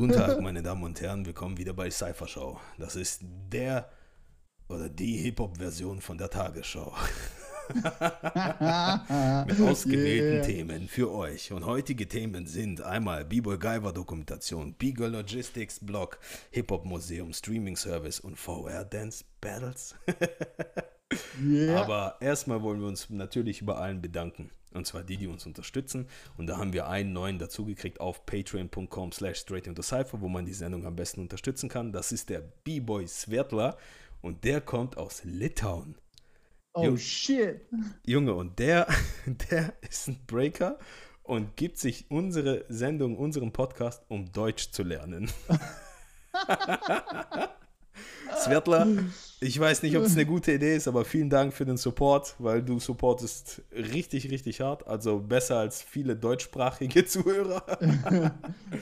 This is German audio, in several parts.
Guten Tag, meine Damen und Herren, willkommen wieder bei Cypher Show. Das ist der oder die Hip-Hop-Version von der Tagesschau. Mit ausgewählten yeah. Themen für euch. Und heutige Themen sind einmal B-Boy Guyver Dokumentation, B-Girl Logistics Blog, Hip-Hop Museum Streaming Service und VR Dance Battles. yeah. Aber erstmal wollen wir uns natürlich über allen bedanken. Und zwar die, die uns unterstützen. Und da haben wir einen neuen dazugekriegt auf patreon.com slash straight wo man die Sendung am besten unterstützen kann. Das ist der B-Boy Svertler und der kommt aus Litauen. Oh Junge, shit. Junge, und der, der ist ein Breaker und gibt sich unsere Sendung, unseren Podcast, um Deutsch zu lernen. Svetla, ich weiß nicht, ob es eine gute Idee ist, aber vielen Dank für den Support, weil du supportest richtig, richtig hart. Also besser als viele deutschsprachige Zuhörer.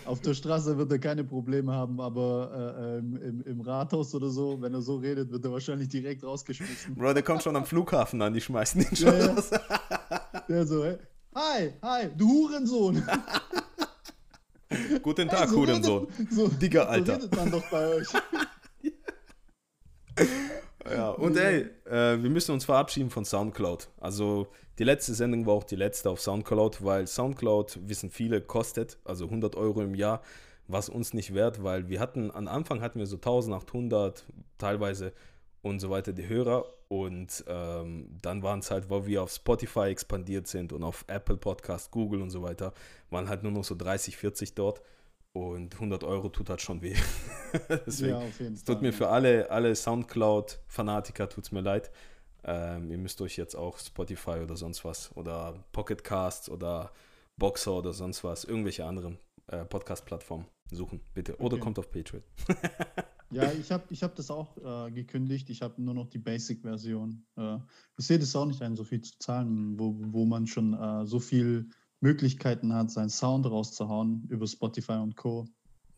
Auf der Straße wird er keine Probleme haben, aber äh, im, im, Rathaus oder so, wenn er so redet, wird er wahrscheinlich direkt rausgeschmissen. Bro, der kommt schon am Flughafen an, die schmeißen ihn schon ja, raus. Der so, hey, hi, hi, du Hurensohn. Guten Tag, hey, so Hurensohn. Redet, so, Digga, Alter. So redet man doch bei euch. ja, und ey, äh, wir müssen uns verabschieden von Soundcloud. Also die letzte Sendung war auch die letzte auf Soundcloud, weil Soundcloud, wissen viele, kostet, also 100 Euro im Jahr, was uns nicht wert, weil wir hatten, am Anfang hatten wir so 1800, teilweise und so weiter die Hörer und ähm, dann waren es halt, weil wir auf Spotify expandiert sind und auf Apple Podcast, Google und so weiter, waren halt nur noch so 30, 40 dort. Und 100 Euro tut halt schon weh. Deswegen, ja, auf jeden es tut Fall, mir für alle, alle Soundcloud-Fanatiker tut es mir leid. Ähm, ihr müsst euch jetzt auch Spotify oder sonst was oder Pocket Casts oder Boxer oder sonst was, irgendwelche anderen äh, Podcast-Plattformen suchen, bitte. Oder okay. kommt auf Patreon. ja, ich habe ich hab das auch äh, gekündigt. Ich habe nur noch die Basic-Version. Äh, ich sehe das auch nicht ein, so viel zu zahlen, wo, wo man schon äh, so viel Möglichkeiten hat, seinen Sound rauszuhauen über Spotify und Co.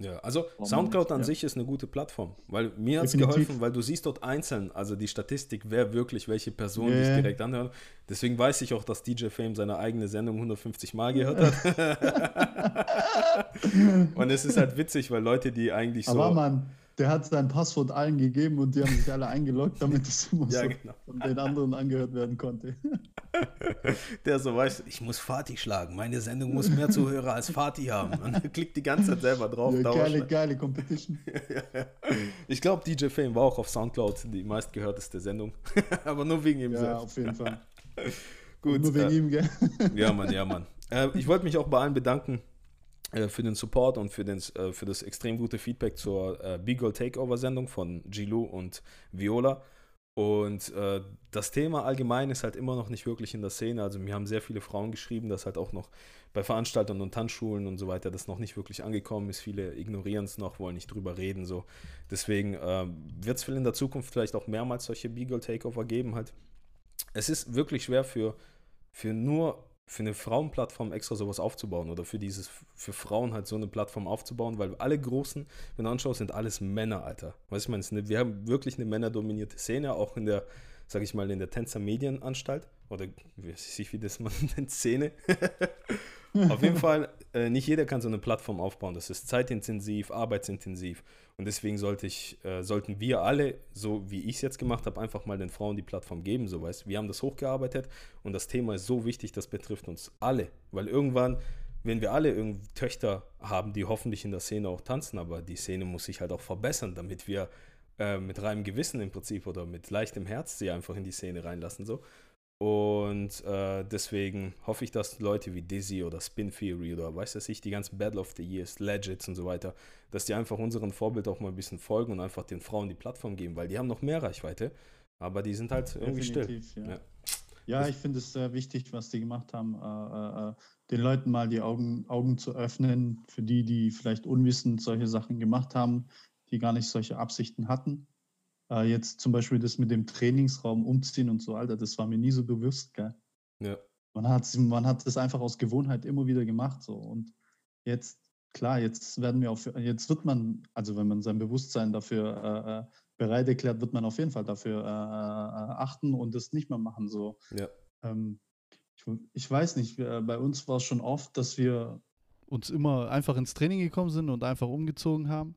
Ja, also Soundcloud an ja. sich ist eine gute Plattform, weil mir hat es geholfen, weil du siehst dort einzeln, also die Statistik, wer wirklich welche Person yeah. dich direkt anhört. Deswegen weiß ich auch, dass DJ Fame seine eigene Sendung 150 Mal gehört hat. und es ist halt witzig, weil Leute, die eigentlich so. Aber man, der hat sein Passwort allen gegeben und die haben sich alle eingeloggt, damit es immer ja, so genau. von den anderen angehört werden konnte. Der so weiß, ich muss Fatih schlagen. Meine Sendung muss mehr Zuhörer als Fatih haben. Und klickt die ganze Zeit selber drauf. Ja, geile, geile Competition. ich glaube, DJ Fame war auch auf Soundcloud die meistgehörteste Sendung. Aber nur wegen ihm ja, selbst. Ja, auf jeden Fall. Gut. Und nur wegen äh, ihm, gell? ja, Mann, ja, Mann. Äh, ich wollte mich auch bei allen bedanken, für den Support und für, den, äh, für das extrem gute Feedback zur äh, Beagle Takeover Sendung von Gilu und Viola. Und äh, das Thema allgemein ist halt immer noch nicht wirklich in der Szene. Also mir haben sehr viele Frauen geschrieben, dass halt auch noch bei Veranstaltern und Tanzschulen und so weiter das noch nicht wirklich angekommen ist. Viele ignorieren es noch, wollen nicht drüber reden. So. Deswegen äh, wird es in der Zukunft vielleicht auch mehrmals solche Beagle Takeover geben. Halt. Es ist wirklich schwer für, für nur für eine Frauenplattform extra sowas aufzubauen oder für dieses, für Frauen halt so eine Plattform aufzubauen, weil alle Großen, wenn du anschaust, sind alles Männer, Alter. Weißt du, ich meine, wir haben wirklich eine männerdominierte Szene, auch in der, sag ich mal, in der Tänzer Medienanstalt oder wie weiß ich, wie das man nennt, Szene. Auf jeden Fall, äh, nicht jeder kann so eine Plattform aufbauen. Das ist zeitintensiv, arbeitsintensiv. Und deswegen sollte ich, äh, sollten wir alle, so wie ich es jetzt gemacht habe, einfach mal den Frauen die Plattform geben. So weißt wir haben das hochgearbeitet und das Thema ist so wichtig, das betrifft uns alle. Weil irgendwann, wenn wir alle Töchter haben, die hoffentlich in der Szene auch tanzen, aber die Szene muss sich halt auch verbessern, damit wir äh, mit reinem Gewissen im Prinzip oder mit leichtem Herz sie einfach in die Szene reinlassen. So. Und äh, deswegen hoffe ich, dass Leute wie Dizzy oder Spin Theory oder weiß das ich, die ganzen Battle of the Years, Legends und so weiter, dass die einfach unserem Vorbild auch mal ein bisschen folgen und einfach den Frauen die Plattform geben, weil die haben noch mehr Reichweite, aber die sind halt irgendwie Definitiv, still. Ja, ja. ja ich finde es sehr wichtig, was die gemacht haben, äh, äh, äh, den Leuten mal die Augen, Augen zu öffnen, für die, die vielleicht unwissend solche Sachen gemacht haben, die gar nicht solche Absichten hatten Äh, jetzt zum Beispiel das mit dem Trainingsraum umziehen und so, Alter, das war mir nie so bewusst, gell? Ja. Man hat, man hat das einfach aus Gewohnheit immer wieder gemacht, so. Und jetzt, klar, jetzt werden wir auf, jetzt wird man, also wenn man sein Bewusstsein dafür äh, äh bereit erklärt, wird man auf jeden Fall dafür äh, äh, achten und das nicht mehr machen, so. Ja. Ähm, ich, ich, weiß nicht, bei uns war es schon oft, dass wir uns immer einfach ins Training gekommen sind und einfach umgezogen haben.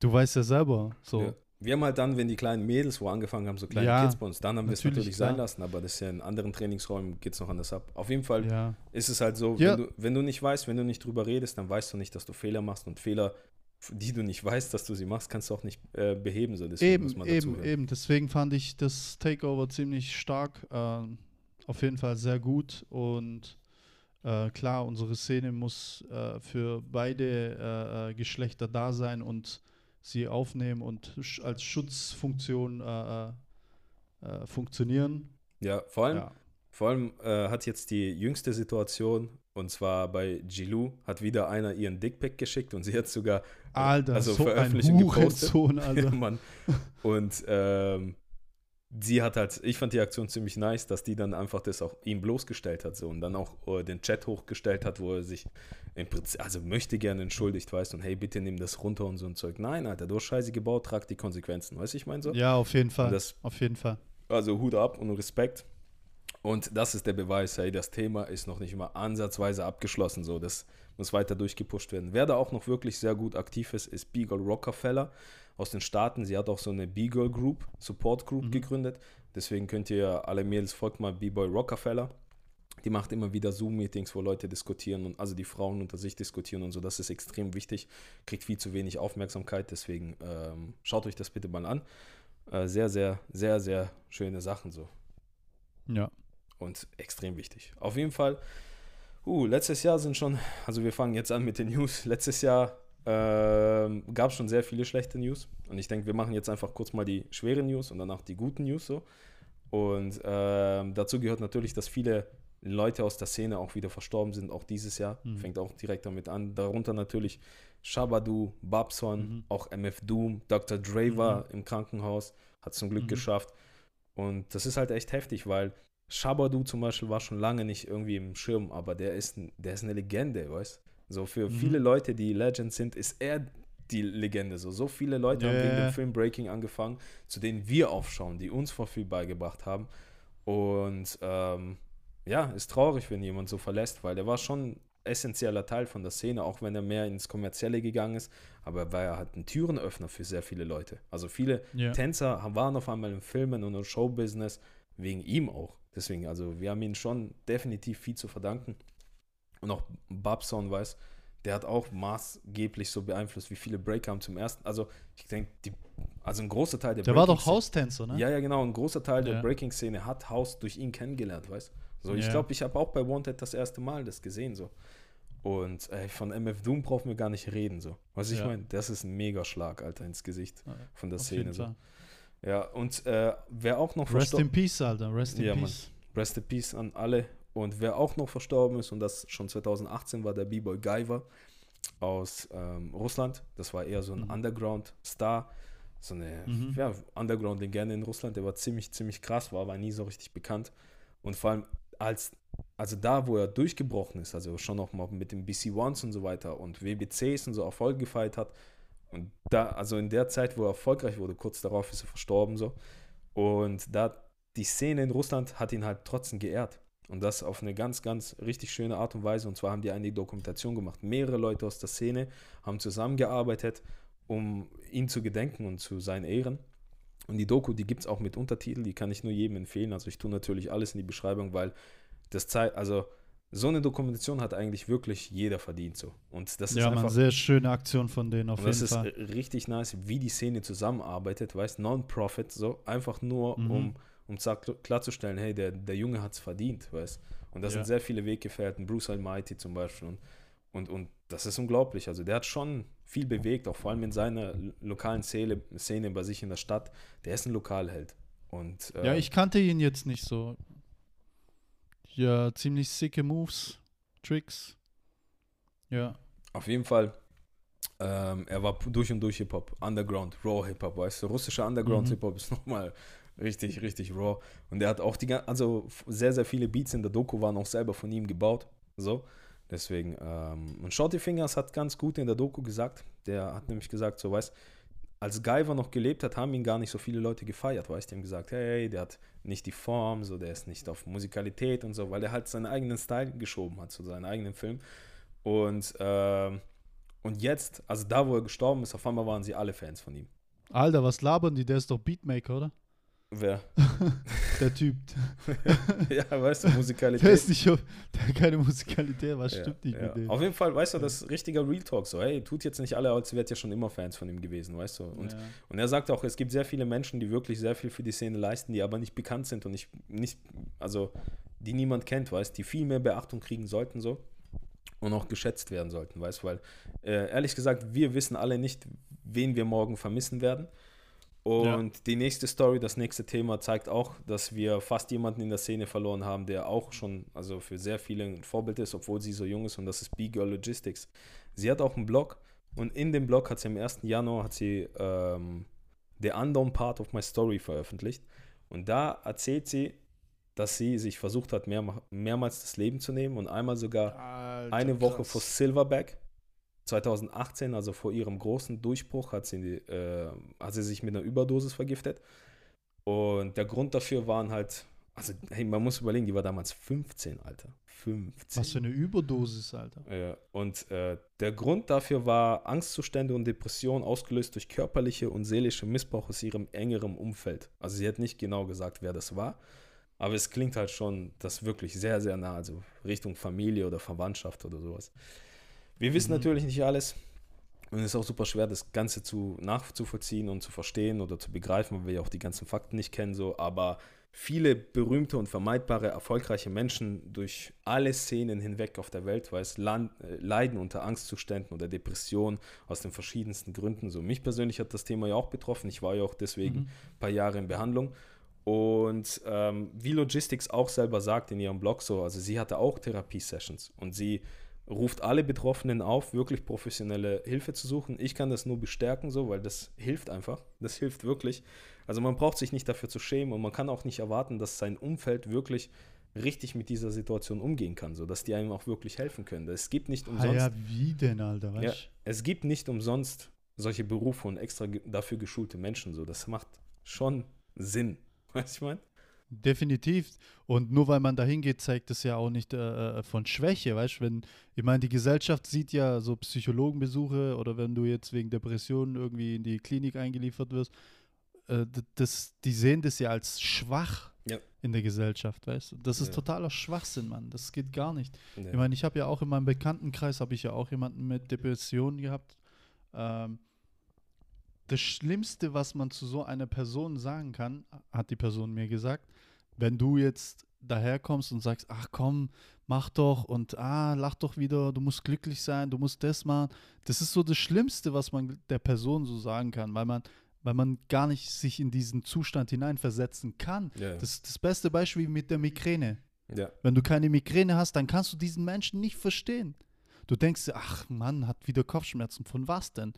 Du weißt ja selber, so. Ja. Wir haben halt dann, wenn die kleinen Mädels wo angefangen haben, so kleine ja, Kids bei uns, dann haben wir es natürlich klar. sein lassen, aber das ist ja in anderen Trainingsräumen geht es noch anders ab. Auf jeden Fall ja. ist es halt so, ja. wenn, du, wenn du nicht weißt, wenn du nicht drüber redest, dann weißt du nicht, dass du Fehler machst und Fehler, die du nicht weißt, dass du sie machst, kannst du auch nicht äh, beheben. So. Deswegen eben, eben, eben. Deswegen fand ich das Takeover ziemlich stark, äh, auf jeden Fall sehr gut und äh, klar, unsere Szene muss äh, für beide äh, äh, Geschlechter da sein und sie aufnehmen und als Schutzfunktion äh, äh, äh, funktionieren. Ja, vor allem, ja. Vor allem äh, hat jetzt die jüngste Situation, und zwar bei Jilou, hat wieder einer ihren Dickpick geschickt und sie hat sogar Alter, also so veröffentlicht ein gepostet. Alter. Mann. Und ähm, sie hat halt, ich fand die Aktion ziemlich nice, dass die dann einfach das auch ihm bloßgestellt hat so und dann auch uh, den Chat hochgestellt hat, wo er sich im Prinzip, also möchte gerne entschuldigt, weißt und hey, bitte nimm das runter und so ein Zeug. Nein, Alter, du hast Scheiße gebaut, trag die Konsequenzen, weißt du, ich meine so? Ja, auf jeden Fall. Das, auf jeden Fall. Also Hut ab und Respekt. Und das ist der Beweis, hey, das Thema ist noch nicht mal ansatzweise abgeschlossen, so, das muss weiter durchgepusht werden. Wer da auch noch wirklich sehr gut aktiv ist, ist Beagle Rockefeller aus den Staaten. Sie hat auch so eine B-Girl Group, Support Group mhm. gegründet. Deswegen könnt ihr alle Mädels folgt mal B-Boy Rockefeller. Die macht immer wieder Zoom-Meetings, wo Leute diskutieren und also die Frauen unter sich diskutieren und so. Das ist extrem wichtig. Kriegt viel zu wenig Aufmerksamkeit, deswegen ähm, schaut euch das bitte mal an. Äh, sehr, sehr, sehr, sehr schöne Sachen so. Ja. Und extrem wichtig. Auf jeden Fall, uh, letztes Jahr sind schon, also wir fangen jetzt an mit den News. Letztes Jahr ähm, gab es schon sehr viele schlechte News. Und ich denke, wir machen jetzt einfach kurz mal die schweren News und danach die guten News so. Und ähm, dazu gehört natürlich, dass viele Leute aus der Szene auch wieder verstorben sind, auch dieses Jahr. Mhm. Fängt auch direkt damit an. Darunter natürlich Shabadu, Babson, mhm. auch MF Doom, Dr. Dre war mhm. im Krankenhaus, hat zum Glück mhm. geschafft. Und das ist halt echt heftig, weil Shabadu zum Beispiel war schon lange nicht irgendwie im Schirm, aber der ist, der ist eine Legende, weißt du? So für mhm. viele Leute, die Legends sind, ist er die Legende. So, so viele Leute yeah. haben wegen dem Film Breaking angefangen, zu denen wir aufschauen, die uns vor viel beigebracht haben. Und ähm, ja, ist traurig, wenn jemand so verlässt, weil der war schon essentieller Teil von der Szene, auch wenn er mehr ins Kommerzielle gegangen ist. Aber er war ja halt ein Türenöffner für sehr viele Leute. Also viele yeah. Tänzer waren auf einmal in Filmen und im Showbusiness wegen ihm auch. Deswegen, also wir haben ihm schon definitiv viel zu verdanken und auch Babson weiß, der hat auch maßgeblich so beeinflusst, wie viele Breaker haben zum ersten. Also ich denke, also ein großer Teil der Der war doch Haustänzer, ne? Ja, ja, genau. Ein großer Teil ja. der Breaking-Szene hat Haus durch ihn kennengelernt, weißt So, ich ja. glaube, ich habe auch bei Wanted das erste Mal das gesehen, so. Und ey, von MF Doom brauchen wir gar nicht reden, so. Was ich ja. meine, das ist ein Megaschlag, Alter, ins Gesicht von der Szene, so. Ja, und äh, wer auch noch Rest in Peace, Alter, Rest in Peace. Mann. Rest in Peace an alle und wer auch noch verstorben ist, und das schon 2018 war der B-Boy Guyver aus ähm, Russland. Das war eher so ein mhm. Underground-Star, so eine mhm. ja, Underground-Legende in Russland. Der war ziemlich, ziemlich krass, war aber nie so richtig bekannt. Und vor allem als, also da, wo er durchgebrochen ist, also schon noch mal mit den BC Ones und so weiter und WBCs und so Erfolg gefeiert hat. Und da, also in der Zeit, wo er erfolgreich wurde, kurz darauf ist er verstorben so. Und da die Szene in Russland hat ihn halt trotzdem geehrt. Und das auf eine ganz, ganz richtig schöne Art und Weise. Und zwar haben die eine Dokumentation gemacht. Mehrere Leute aus der Szene haben zusammengearbeitet, um ihn zu gedenken und zu seinen Ehren. Und die Doku, die gibt es auch mit Untertiteln, die kann ich nur jedem empfehlen. Also ich tue natürlich alles in die Beschreibung, weil das zeigt, also so eine Dokumentation hat eigentlich wirklich jeder verdient so. Und das ja, ist einfach, eine sehr schöne Aktion von denen auf jeden Fall. Das ist richtig nice, wie die Szene zusammenarbeitet, weißt, Non-Profit, so einfach nur mhm. um um klarzustellen, hey, der, der Junge hat es verdient, weißt Und das ja. sind sehr viele Weggefährten, Bruce Almighty zum Beispiel. Und, und, und das ist unglaublich. Also der hat schon viel bewegt, auch vor allem in seiner lokalen Szene, Szene bei sich in der Stadt. Der ist ein Lokalheld. Und, äh, ja, ich kannte ihn jetzt nicht so. Ja, ziemlich sicke Moves, Tricks. Ja. Auf jeden Fall Ähm, er war durch und durch Hip-Hop, Underground, Raw Hip-Hop, weißt du, russischer Underground-Hip-Hop ist nochmal richtig, richtig raw. Und er hat auch die, also sehr, sehr viele Beats in der Doku waren auch selber von ihm gebaut, so. Deswegen, ähm, und Shorty Fingers hat ganz gut in der Doku gesagt, der hat nämlich gesagt, so, weißt als Guyver noch gelebt hat, haben ihn gar nicht so viele Leute gefeiert, weißt du, die haben gesagt, hey, der hat nicht die Form, so, der ist nicht auf Musikalität und so, weil er halt seinen eigenen Style geschoben hat zu seinen eigenen Film. Und, äh, und jetzt, also da, wo er gestorben ist, auf einmal waren sie alle Fans von ihm. Alter, was labern die? Der ist doch Beatmaker, oder? Wer? der Typ. ja, weißt du, Musikalität. Der ist nicht, der hat keine Musikalität, was ja, stimmt nicht ja. mit dem? Auf jeden Fall, weißt du, das ist richtiger Real Talk so, hey, tut jetzt nicht alle, als wärt ja schon immer Fans von ihm gewesen, weißt du. Und, Ja. und er sagt auch, es gibt sehr viele Menschen, die wirklich sehr viel für die Szene leisten, die aber nicht bekannt sind und nicht, nicht also die niemand kennt, weißt die viel mehr Beachtung kriegen sollten so und auch geschätzt werden sollten, weißt weil äh, ehrlich gesagt, wir wissen alle nicht, wen wir morgen vermissen werden. Und die nächste Story, das nächste Thema zeigt auch, dass wir fast jemanden in der Szene verloren haben, der auch schon, also für sehr viele ein Vorbild ist, obwohl sie so jung ist und das ist B-Girl Logistics. Sie hat auch einen Blog und in dem Blog hat sie am 1. Januar hat sie ähm, The Unknown Part of My Story veröffentlicht und da erzählt sie, dass sie sich versucht hat, mehr, mehrmals das Leben zu nehmen und einmal sogar Alter, eine Woche krass. vor Silverback 2018, also vor ihrem großen Durchbruch, hat sie, äh, hat sie sich mit einer Überdosis vergiftet. Und der Grund dafür waren halt, also hey, man muss überlegen, die war damals 15, Alter. 15. Was für eine Überdosis, Alter. Ja, und äh, der Grund dafür war Angstzustände und Depressionen ausgelöst durch körperliche und seelische Missbrauch aus ihrem engeren Umfeld. Also sie hat nicht genau gesagt, wer das war, aber es klingt halt schon das wirklich sehr, sehr nah, also Richtung Familie oder Verwandtschaft oder sowas. Wir wissen Mhm. natürlich nicht alles und es ist auch super schwer, das Ganze zu nachzuvollziehen und zu verstehen oder zu begreifen, weil wir ja auch die ganzen Fakten nicht kennen, so, aber viele berühmte und vermeidbare, erfolgreiche Menschen durch alle Szenen hinweg auf der Welt, weiß, land, äh, leiden unter Angstzuständen oder Depressionen aus den verschiedensten Gründen. So, mich persönlich hat das Thema ja auch betroffen. Ich war ja auch deswegen Mhm. ein paar Jahre in Behandlung. Und ähm, wie Logistics auch selber sagt in ihrem Blog so, also sie hatte auch Therapiesessions und sie ruft alle Betroffenen auf, wirklich professionelle Hilfe zu suchen. Ich kann das nur bestärken, so, weil das hilft einfach. Das hilft wirklich. Also man braucht sich nicht dafür zu schämen und man kann auch nicht erwarten, dass sein Umfeld wirklich richtig mit dieser Situation umgehen kann, so dass die einem auch wirklich helfen können. Es gibt nicht Ah umsonst, ja, wie denn, Alter, ja, es gibt nicht umsonst solche Berufe und extra dafür geschulte Menschen. So, das macht schon Sinn. Weißt du, ich meine? Definitiv. Und nur weil man dahin geht, zeigt es ja auch nicht äh, äh, von Schwäche, weißt du? Wenn, ich meine, die Gesellschaft sieht ja so Psychologenbesuche oder wenn du jetzt wegen Depressionen irgendwie in die Klinik eingeliefert wirst, äh, das, die sehen das ja als schwach Ja. in der Gesellschaft, weißt du? Das ist Ja. totaler Schwachsinn, Mann. Das geht gar nicht. Ja. Ich meine, ich habe ja auch in meinem Bekanntenkreis, habe ich ja auch jemanden mit Depressionen gehabt. Ähm, das Schlimmste, was man zu so einer Person sagen kann, hat die Person mir gesagt, wenn du jetzt daherkommst und sagst, ach komm, mach doch und ah, lach doch wieder, du musst glücklich sein, du musst das machen. Das ist so das Schlimmste, was man der Person so sagen kann, weil man, weil man gar nicht sich in diesen Zustand hineinversetzen kann. ja. Das ist das beste Beispiel mit der Migräne. ja. Wenn du keine Migräne hast, dann kannst du diesen Menschen nicht verstehen. Du denkst, dir, ach Mann, hat wieder Kopfschmerzen. Von was denn?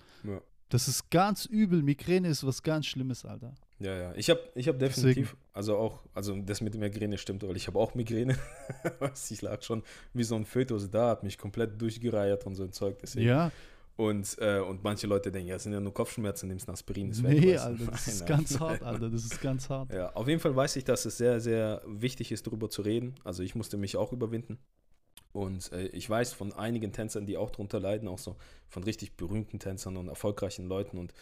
Das ist ganz übel. Migräne ist was ganz Schlimmes, Alter. Ja, ja. Ich habe ich hab definitiv, also auch, also das mit der Migräne stimmt, weil ich habe auch Migräne. Ich lag schon wie so ein Fötus da, hat mich komplett durchgereiert und so ein Zeug. Deswegen. Ja, Und, äh, und manche Leute denken, ja, es sind ja nur Kopfschmerzen, nimmst ein Aspirin, ist weg. nee. Alter, das ist ganz hart, Alter. Das ist ganz hart. Ja, auf jeden Fall weiß ich, dass es sehr, sehr wichtig ist, darüber zu reden. Also ich musste mich auch überwinden. Und äh, ich weiß von einigen Tänzern, die auch darunter leiden, auch so von richtig berühmten Tänzern und erfolgreichen Leuten. Und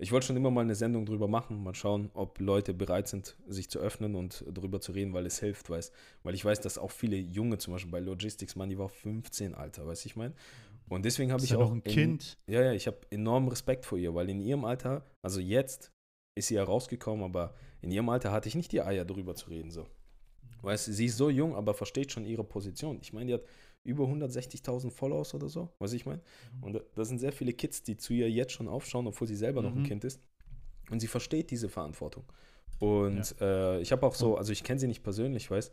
ich wollte schon immer mal eine Sendung drüber machen, mal schauen, ob Leute bereit sind, sich zu öffnen und drüber zu reden, weil es hilft, weiß. Weil ich weiß, dass auch viele Junge, zum Beispiel bei Logistics, Mann, die war 15, Alter, weiß ich mein. Und deswegen habe ich ja auch ein in- Kind. ja, ja, ich habe enormen Respekt vor ihr, weil in ihrem Alter, also jetzt ist sie ja rausgekommen, aber in ihrem Alter hatte ich nicht die Eier, darüber zu reden. So. Weißt du, sie ist so jung, aber versteht schon ihre Position. Ich meine, die hat über 160.000 Follows oder so, was ich meine. Und da, sind sehr viele Kids, die zu ihr jetzt schon aufschauen, obwohl sie selber noch ein Mhm. Kind ist. Und sie versteht diese Verantwortung. Und äh, ich habe auch so, also ich kenne sie nicht persönlich, weiß,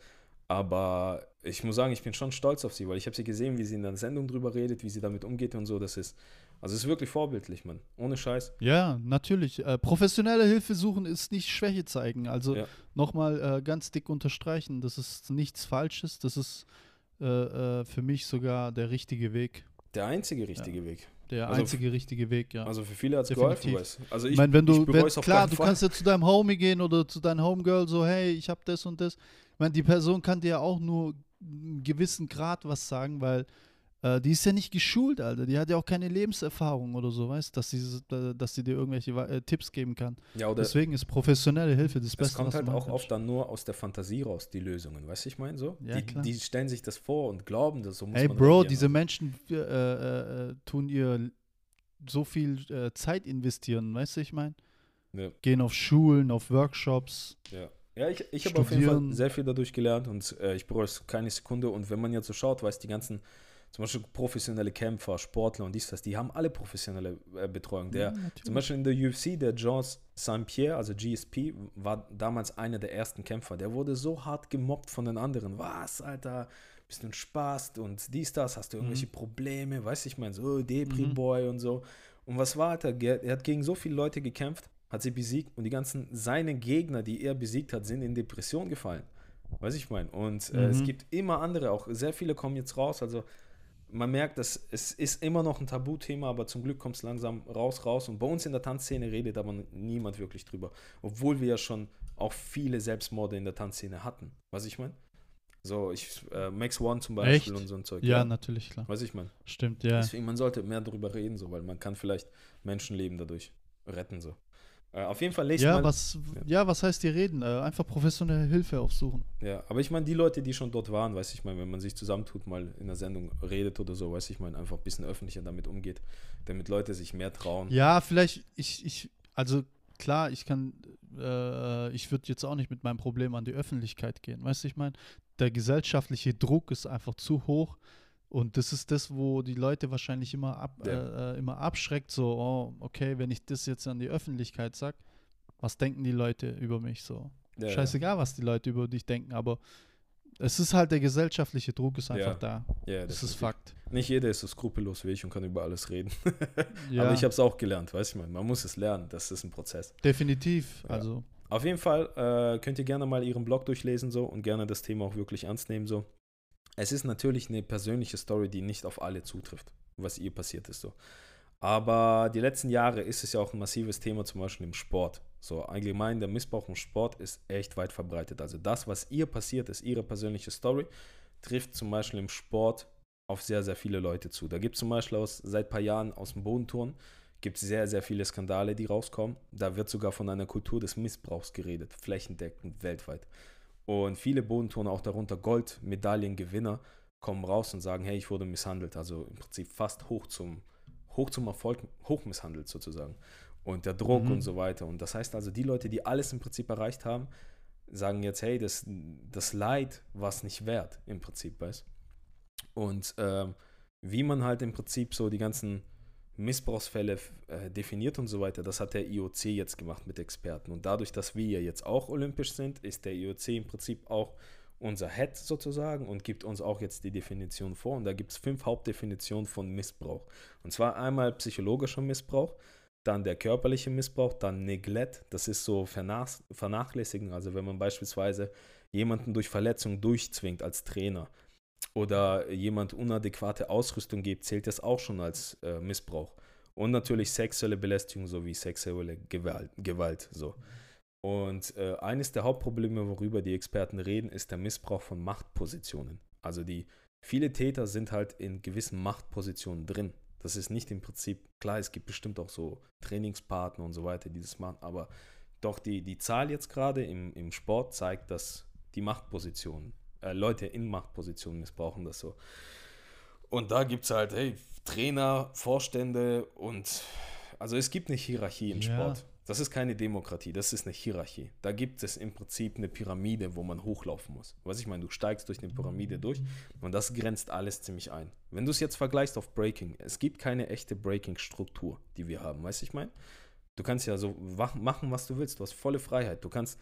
aber ich muss sagen, ich bin schon stolz auf sie, weil ich habe sie gesehen, wie sie in der Sendung drüber redet, wie sie damit umgeht und so. Das ist Also es ist wirklich vorbildlich, Mann. Ohne Scheiß. Ja, natürlich. Äh, professionelle Hilfe suchen ist nicht Schwäche zeigen. Also Ja. nochmal äh, ganz dick unterstreichen, das ist nichts Falsches. Das ist äh, äh, für mich sogar der richtige Weg. Der einzige richtige Weg. Der Also- einzige richtige Weg, ja. Also für viele hat es geholfen, weißt du. Also ich, ich meine, wenn du, wenn, klar, du Fall. kannst ja zu deinem Homie gehen oder zu deinem Homegirl so, hey, ich hab das und das. Ich meine, die Person kann dir ja auch nur einen gewissen Grad was sagen, weil äh, die ist ja nicht geschult, Alter. Die hat ja auch keine Lebenserfahrung oder so, weißt dass sie, dass sie dir irgendwelche äh, Tipps geben kann. ja, oder Deswegen ist professionelle Hilfe das es Beste, kommt was halt auch oft dann nur aus der Fantasie raus, die Lösungen. Weißt du, ich meine so? Ja, die, klar. die stellen sich das vor und glauben, das so muss Hey man Bro, diese Menschen äh, äh, äh, tun ihr so viel äh, Zeit investieren, weißt du, ich meine? Ja. Gehen auf Schulen, auf Workshops. Ja, ja ich, ich habe auf jeden Fall sehr viel dadurch gelernt und äh, ich bereue es keine Sekunde. Und wenn man jetzt so schaut, weiß die ganzen, zum Beispiel professionelle Kämpfer, Sportler und dies, das, die haben alle professionelle äh, Betreuung. Der, Ja, zum Beispiel in der UFC, der Jean Saint-Pierre, also GSP, war damals einer der ersten Kämpfer. Der wurde so hart gemobbt von den anderen. Was, Alter? Bist du ein Spaß und dies, das, hast du irgendwelche Probleme? Weißt du, ich meine, so oh, Depri-Boy und so. Und was war, Alter? Er hat gegen so viele Leute gekämpft, hat sie besiegt und die ganzen, seine Gegner, die er besiegt hat, sind in Depression gefallen. Weiß ich meine. Und äh, es Mhm. gibt immer andere, auch sehr viele kommen jetzt raus. Also man merkt, dass es ist immer noch ein Tabuthema, aber zum Glück kommt es langsam raus, raus. Und bei uns in der Tanzszene redet aber niemand wirklich drüber. Obwohl wir ja schon auch viele Selbstmorde in der Tanzszene hatten. Was ich meine? So, ich, äh, Max One zum Beispiel Echt? und so ein Zeug. Ja, natürlich, klar. Was ich meine? Stimmt, ja. Deswegen, man sollte mehr darüber reden, so, weil man kann vielleicht Menschenleben dadurch retten. So. Äh, auf jeden Fall lest Ja mal. was, ja, was heißt hier reden? Äh, einfach professionelle Hilfe aufsuchen. Ja, aber ich meine, die Leute, die schon dort waren, weiß ich meine, wenn man sich zusammentut, mal in der Sendung redet oder so, weiß ich meine, einfach ein bisschen öffentlicher damit umgeht, damit Leute sich mehr trauen. Ja, vielleicht, ich, ich, also klar, ich kann, äh, ich würde jetzt auch nicht mit meinem Problem an die Öffentlichkeit gehen. Weißt du, ich meine, der gesellschaftliche Druck ist einfach zu hoch. Und das ist das, wo die Leute wahrscheinlich immer, ab, Ja. äh, äh, immer abschreckt, so, oh, okay, wenn ich das jetzt an die Öffentlichkeit sage, was denken die Leute über mich so? Ja, Scheißegal, was die Leute über dich denken, aber es ist halt der gesellschaftliche Druck ist einfach da. Ja, ja Das ist. Fakt. Nicht jeder ist so skrupellos wie ich und kann über alles reden. Ja, Aber ich habe es auch gelernt, weiß ich meine, man muss es lernen, das ist ein Prozess. definitiv. Ja. Also, Auf jeden Fall äh, könnt ihr gerne mal ihren Blog durchlesen so und gerne das Thema auch wirklich ernst nehmen so. Es ist natürlich eine persönliche Story, die nicht auf alle zutrifft, was ihr passiert ist so. Aber die letzten Jahre ist es ja auch ein massives Thema, zum Beispiel im Sport. So allgemein, der Missbrauch im Sport ist echt weit verbreitet. Also das, was ihr passiert ist, ihre persönliche Story, trifft zum Beispiel im Sport auf sehr, sehr viele Leute zu. Da gibt es zum Beispiel aus, seit ein paar Jahren aus dem Bodenturnen, gibt es sehr, sehr viele Skandale, die rauskommen. Da wird sogar von einer Kultur des Missbrauchs geredet, flächendeckend weltweit. Und viele Bodenturner, auch darunter Goldmedaillengewinner, kommen raus und sagen, hey, ich wurde misshandelt. Also im Prinzip fast hoch zum, hoch zum Erfolg, hochmisshandelt sozusagen. Und der Druck Mhm. und so weiter. Und das heißt also, die Leute, die alles im Prinzip erreicht haben, sagen jetzt, hey, das, das Leid war es nicht wert, im Prinzip, weißt Und ähm, wie man halt im Prinzip so die ganzen Missbrauchsfälle äh, definiert und so weiter, das hat der IOC jetzt gemacht mit Experten. Und dadurch, dass wir ja jetzt auch olympisch sind, ist der IOC im Prinzip auch unser Head sozusagen und gibt uns auch jetzt die Definition vor. Und da gibt es fünf Hauptdefinitionen von Missbrauch. Und zwar einmal psychologischer Missbrauch, dann der körperliche Missbrauch, dann Neglect, das ist so Vernach Vernachlässigen, also wenn man beispielsweise jemanden durch Verletzung durchzwingt als Trainer oder jemand unadäquate Ausrüstung gibt, zählt das auch schon als äh, Missbrauch. Und natürlich sexuelle Belästigung sowie sexuelle Gewalt. Gewalt so. Und äh, eines der Hauptprobleme, worüber die Experten reden, ist der Missbrauch von Machtpositionen. Also die viele Täter sind halt in gewissen Machtpositionen drin. Das ist nicht im Prinzip, klar, es gibt bestimmt auch so Trainingspartner und so weiter, die das machen, aber doch die, die Zahl jetzt gerade im, im Sport zeigt, dass die Machtpositionen, äh, Leute in Machtpositionen missbrauchen das so. Und da gibt es halt, hey, Trainer, Vorstände und also es gibt eine Hierarchie im Ja. Sport. Das ist keine Demokratie, das ist eine Hierarchie. Da gibt es im Prinzip eine Pyramide, wo man hochlaufen muss. Was ich meine, du steigst durch eine Pyramide durch und das grenzt alles ziemlich ein. Wenn du es jetzt vergleichst auf Breaking, es gibt keine echte Breaking-Struktur, die wir haben, weißt du, ich meine? Du kannst ja so machen, was du willst, du hast volle Freiheit. Du kannst,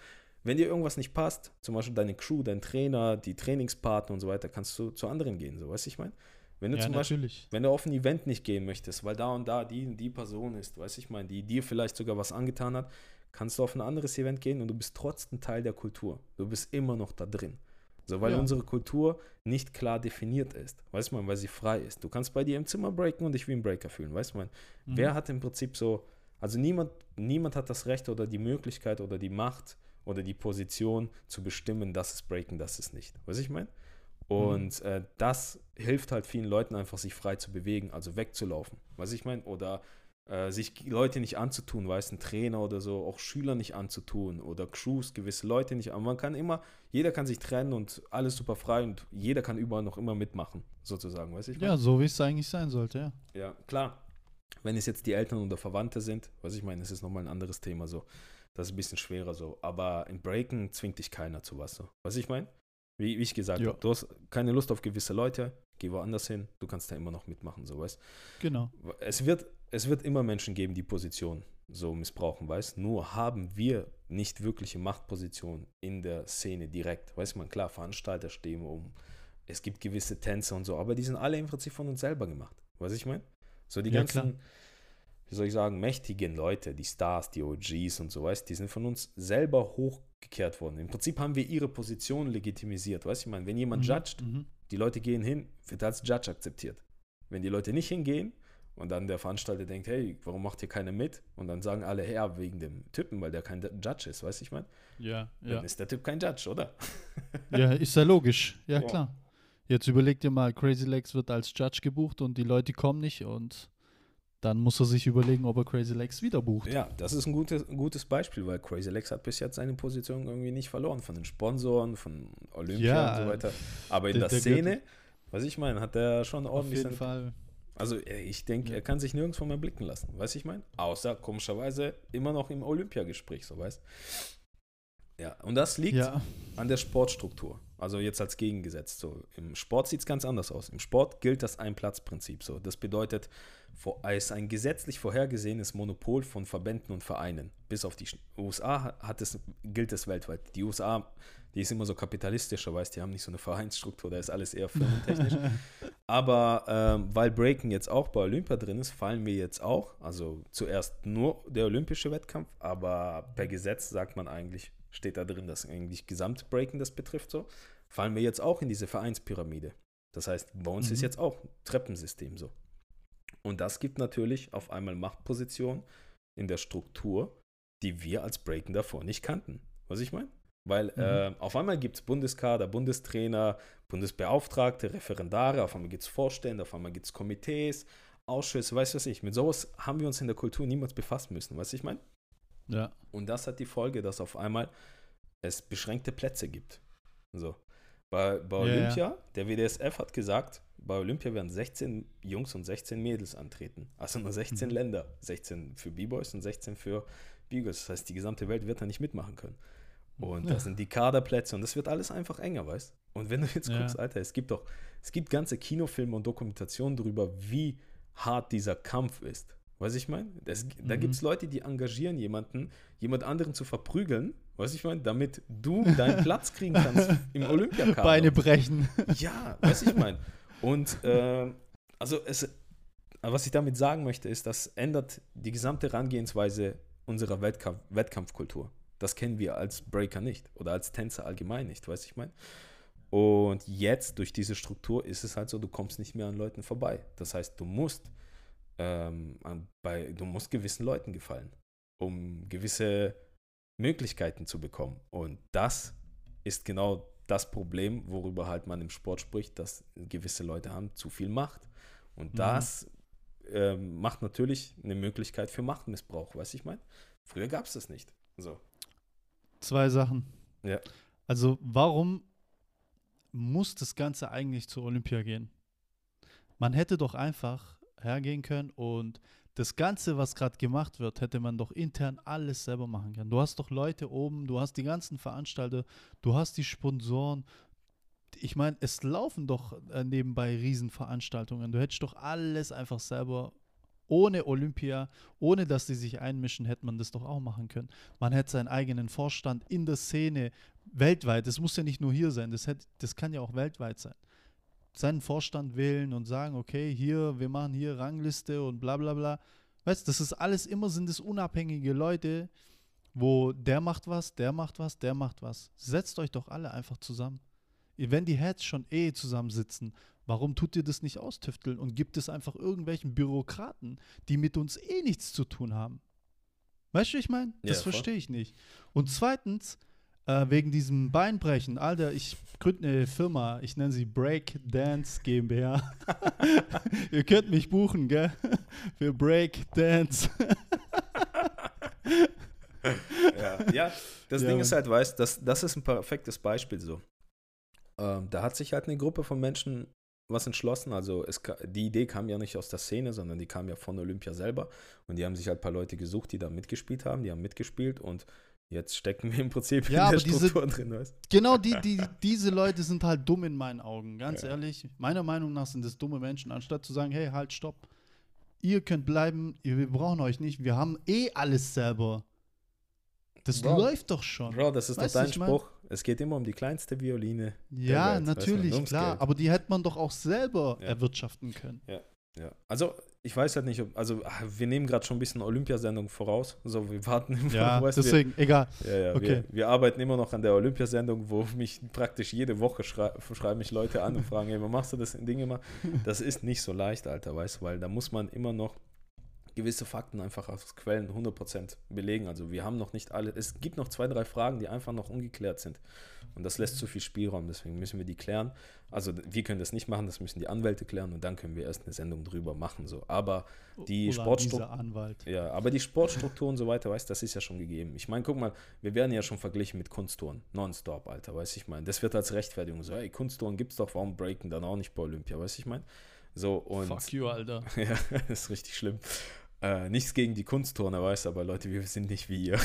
wenn dir irgendwas nicht passt, zum Beispiel deine Crew, dein Trainer, die Trainingspartner und so weiter, kannst du zu anderen gehen, so, weißt du, ich meine? Wenn du Ja, zum Beispiel, natürlich. wenn du auf ein Event nicht gehen möchtest, weil da und da die und die Person ist, weiß ich meine, die dir vielleicht sogar was angetan hat, kannst du auf ein anderes Event gehen und du bist trotzdem Teil der Kultur. Du bist immer noch da drin. So, weil Ja. unsere Kultur nicht klar definiert ist. Weißt du, weil sie frei ist. Du kannst bei dir im Zimmer breaken und dich wie ein Breaker fühlen. Weißt du, Mhm. wer hat im Prinzip so, also niemand, niemand hat das Recht oder die Möglichkeit oder die Macht oder die Position zu bestimmen, das ist Breaken, das ist nicht. Weißt du, ich meine? Und äh, das hilft halt vielen Leuten einfach, sich frei zu bewegen, also wegzulaufen. Was ich meine? Oder äh, sich Leute nicht anzutun, weiß ein Trainer oder so, auch Schüler nicht anzutun oder Crews, gewisse Leute nicht. Aber man kann immer, jeder kann sich trennen und alles super frei und jeder kann überall noch immer mitmachen, sozusagen, weiß ich Ja, so wie es eigentlich sein sollte, ja. ja, klar. Wenn es jetzt die Eltern oder Verwandte sind, was ich meine, ist nochmal ein anderes Thema so. Das ist ein bisschen schwerer so. Aber im Breaken zwingt dich keiner zu was so. Was ich meine? Wie, wie ich gesagt Ja. habe, du hast keine Lust auf gewisse Leute, geh woanders hin, du kannst da immer noch mitmachen, so weißt Genau. es wird, es wird immer Menschen geben, die Position so missbrauchen, weißt Nur haben wir nicht wirkliche Machtposition in der Szene direkt. Weiß man, klar, Veranstalter stehen um. Es gibt gewisse Tänze und so, aber die sind alle im Prinzip von uns selber gemacht. Weiß ich mein? So die Ja, ganzen, klar. Wie soll ich sagen, mächtigen Leute, die Stars, die OGs und so, weißt die sind von uns selber hochgekehrt worden. Im Prinzip haben wir ihre Position legitimisiert. Weißt du, ich meine, wenn jemand Mhm, judgt, mhm. die Leute gehen hin, wird als Judge akzeptiert. Wenn die Leute nicht hingehen und dann der Veranstalter denkt, hey, warum macht hier keiner mit? Und dann sagen alle, ja, wegen dem Typen, weil der kein Judge ist, weißt du, ich meine? Ja, ja. Dann ist der Typ kein Judge, oder? Ja, ist ja logisch. Ja, Ja. klar. Jetzt überleg dir mal, Crazy Legs wird als Judge gebucht und die Leute kommen nicht und dann muss er sich überlegen, ob er Crazy Legs wieder bucht. Ja, das ist ein gutes, ein gutes Beispiel, weil Crazy Legs hat bis jetzt seine Position irgendwie nicht verloren von den Sponsoren, von Olympia Ja, und so weiter. Aber in der- der, der Szene, was ich meine, hat er schon Auf ordentlich jeden seine Fall. Also äh, ich denke, Ja. er kann sich nirgendwo mehr blicken lassen, weißt ich meine? Außer komischerweise immer noch im Olympiagespräch, so weißt Ja, und das liegt Ja, an der Sportstruktur. Also jetzt als Gegengesetz. So, Im Sport sieht es ganz anders aus. Im Sport gilt das Ein-Platz-Prinzip. So. Das bedeutet, es ist ein gesetzlich vorhergesehenes Monopol von Verbänden und Vereinen. Bis auf die USA hat- hat es, gilt es weltweit. Die USA, die ist immer so kapitalistischer, weißt die haben nicht so eine Vereinsstruktur, da ist alles eher firmentechnisch. Aber ähm, weil Breaking jetzt auch bei Olympia drin ist, fallen wir jetzt auch, also zuerst nur der olympische Wettkampf, aber per Gesetz sagt man eigentlich, steht da drin, dass eigentlich Gesamtbreaking das betrifft so, fallen wir jetzt auch in diese Vereinspyramide. Das heißt, bei uns ist Mhm. jetzt auch ein Treppensystem so. Und das gibt natürlich auf einmal Machtpositionen in der Struktur, die wir als Breaken davor nicht kannten. Was ich meine? Weil Mhm. äh, auf einmal gibt es Bundeskader, Bundestrainer, Bundesbeauftragte, Referendare, auf einmal gibt es Vorstände, auf einmal gibt es Komitees, Ausschüsse, weißt du was ich. Mit sowas haben wir uns in der Kultur niemals befassen müssen, weißt du ich meine? Ja. Und das hat die Folge, dass auf einmal es beschränkte Plätze gibt. So. Bei, bei Ja, ja. Olympia, der WDSF hat gesagt, bei Olympia werden 16 Jungs und 16 Mädels antreten. Also nur 16 Mhm. Länder. 16 für B-Boys und 16 für B-Girls. Das heißt, die gesamte Welt wird da nicht mitmachen können. Und Ja. das sind die Kaderplätze und das wird alles einfach enger, weißt Und wenn du jetzt guckst, Alter, es gibt doch, es gibt ganze Kinofilme und Dokumentationen darüber, wie hart dieser Kampf ist. Weiß ich meine? Das- Da Mhm. gibt es Leute, die engagieren jemanden, jemand anderen zu verprügeln, weiß ich meine, damit du deinen Platz kriegen kannst im Olympiakader. Beine brechen. Ja, weiß ich mein. Und äh, also es, was ich damit sagen möchte, ist, das ändert die gesamte Herangehensweise unserer Wettkampf, Wettkampfkultur. Das kennen wir als Breaker nicht oder als Tänzer allgemein nicht, weiß ich mein. Und jetzt durch diese Struktur ist es halt so, du kommst nicht mehr an Leuten vorbei. Das heißt, du musst ähm, bei, du musst gewissen Leuten gefallen, um gewisse Möglichkeiten zu bekommen. Und das ist genau das Problem, worüber halt man im Sport spricht, dass gewisse Leute haben zu viel Macht. Und Mhm. das ähm, macht natürlich eine Möglichkeit für Machtmissbrauch, weiß ich mein. Früher gab es das nicht. So. Zwei Sachen. Ja. Also, warum muss das Ganze eigentlich zur Olympia gehen? Man hätte doch einfach hergehen können und das Ganze, was gerade gemacht wird, hätte man doch intern alles selber machen können. Du hast doch Leute oben, du hast die ganzen Veranstalter, du hast die Sponsoren. Ich meine, es laufen doch äh, nebenbei Riesenveranstaltungen. Du hättest doch alles einfach selber ohne Olympia, ohne dass die sich einmischen, hätte man das doch auch machen können. Man hätte seinen eigenen Vorstand in der Szene weltweit. Das muss ja nicht nur hier sein, das, hätte, das kann ja auch weltweit sein. Seinen Vorstand wählen und sagen, okay, hier, wir machen hier Rangliste und bla bla bla. Weißt du, das ist alles immer sind es unabhängige Leute, wo der macht was, der macht was, der macht was. Setzt euch doch alle einfach zusammen. Wenn die Heads schon eh zusammensitzen, warum tut ihr das nicht austüfteln und gibt es einfach irgendwelchen Bürokraten, die mit uns eh nichts zu tun haben? Weißt du, wie ich meine? Das Ja, verstehe ich nicht. Und zweitens, äh, wegen diesem Beinbrechen, Alter, ich gründe eine Firma, ich nenne sie Break Dance GmbH. Ihr könnt mich buchen, gell? Für Break Dance. Ja, ja das Ja, Ding ist halt, weißt das, das ist ein perfektes Beispiel so. Ähm, da hat sich halt eine Gruppe von Menschen was entschlossen. Also es, die Idee kam ja nicht aus der Szene, sondern die kam ja von Olympia selber. Und die haben sich halt ein paar Leute gesucht, die da mitgespielt haben. Die haben mitgespielt und jetzt stecken wir im Prinzip Ja, in der aber diese- Struktur drin, weißt Genau, die, die, diese Leute sind halt dumm in meinen Augen, ganz Ja. ehrlich. Meiner Meinung nach sind es dumme Menschen, anstatt zu sagen, hey, halt, stopp. Ihr könnt bleiben, wir brauchen euch nicht, wir haben eh alles selber. Das Bro. läuft doch schon. Bro, das ist Weißt doch dein ich mein- Spruch. Es geht immer um die kleinste Violine. Ja, Welt, natürlich, klar. Geld. Aber die hätte man doch auch selber Ja. erwirtschaften können. Ja, also ich weiß halt nicht, ob, also ah, wir nehmen gerade schon ein bisschen Olympiasendung voraus. So, wir warten immer Ja, weißt du, wir- deswegen, egal. Ja, ja, Okay. wir, wir arbeiten immer noch an der Olympiasendung, wo mich praktisch jede Woche schrei schreiben mich Leute an und fragen, hey, machst du das in Dinge immer? Das ist nicht so leicht, Alter, weißt du, weil da muss man immer noch gewisse Fakten einfach aus Quellen 100% belegen. Also wir haben noch nicht alle, es gibt noch zwei, drei Fragen, die einfach noch ungeklärt sind. Und das lässt zu viel Spielraum, deswegen müssen wir die klären. Also wir können das nicht machen, das müssen die Anwälte klären und dann können wir erst eine Sendung drüber machen. So. Aber die Oder Sportstru- dieser Anwalt. ja, aber die Sportstruktur und so weiter, weißt du, das ist ja schon gegeben. Ich meine, guck mal, wir werden ja schon verglichen mit Kunsttouren. Nonstop, Alter, weißt du, ich meine. Das wird als Rechtfertigung so, hey, Kunsttouren gibt's doch, warum breaken dann auch nicht bei Olympia, weißt du, ich meine. So, und. Fuck you, Alter. ja, das ist richtig schlimm. Äh, nichts gegen die Kunstturner, weißt du, aber Leute, wir sind nicht wie ihr.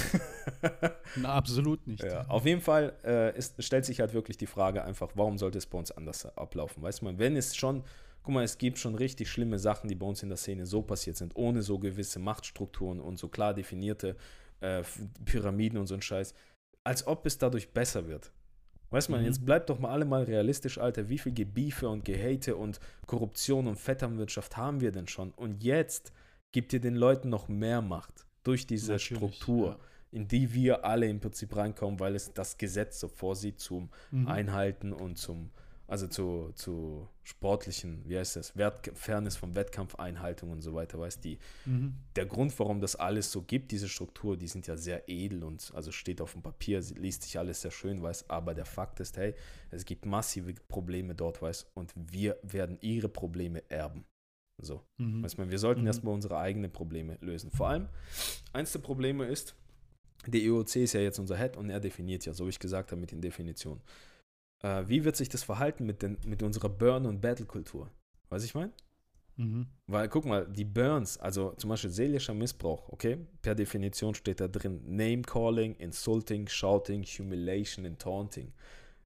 Na, absolut nicht. Ja, auf jeden Fall äh, ist, stellt sich halt wirklich die Frage einfach, warum sollte es bei uns anders ablaufen? Weißt du, man, wenn es schon, guck mal, es gibt schon richtig schlimme Sachen, die bei uns in der Szene so passiert sind, ohne so gewisse Machtstrukturen und so klar definierte äh, Pyramiden und so ein Scheiß, als ob es dadurch besser wird. Weißt du, man, Mhm. jetzt bleibt doch mal alle mal realistisch, Alter, wie viel Gebiefe und Gehate und Korruption und Vetternwirtschaft haben wir denn schon? Und jetzt gibt ihr den Leuten noch mehr Macht durch diese Natürlich, Struktur ja. in die wir alle im Prinzip reinkommen, weil es das Gesetz so vorsieht zum Mhm. Einhalten und zum, also zu, zu sportlichen, wie heißt das, Wert, Fairness von Wettkampfeinhaltung und so weiter, weißt die, Mhm. der Grund, warum das alles so gibt, diese Struktur, die sind ja sehr edel und also steht auf dem Papier, liest sich alles sehr schön, weiß, aber der Fakt ist, hey, es gibt massive Probleme dort, weiß, und wir werden ihre Probleme erben. So. Mhm. Weißt du, wir sollten Mhm. erstmal unsere eigenen Probleme lösen. Vor allem, eins der Probleme ist, der IOC ist ja jetzt unser Head und er definiert ja, so wie ich gesagt habe, mit den Definitionen. Äh, wie wird sich das verhalten mit, den, mit unserer Burn- und Battle-Kultur? Weiß ich mein? Mhm. Weil, guck mal, die Burns, also zum Beispiel seelischer Missbrauch, okay? Per Definition steht da drin Name-Calling, Insulting, Shouting, Humiliation and Taunting.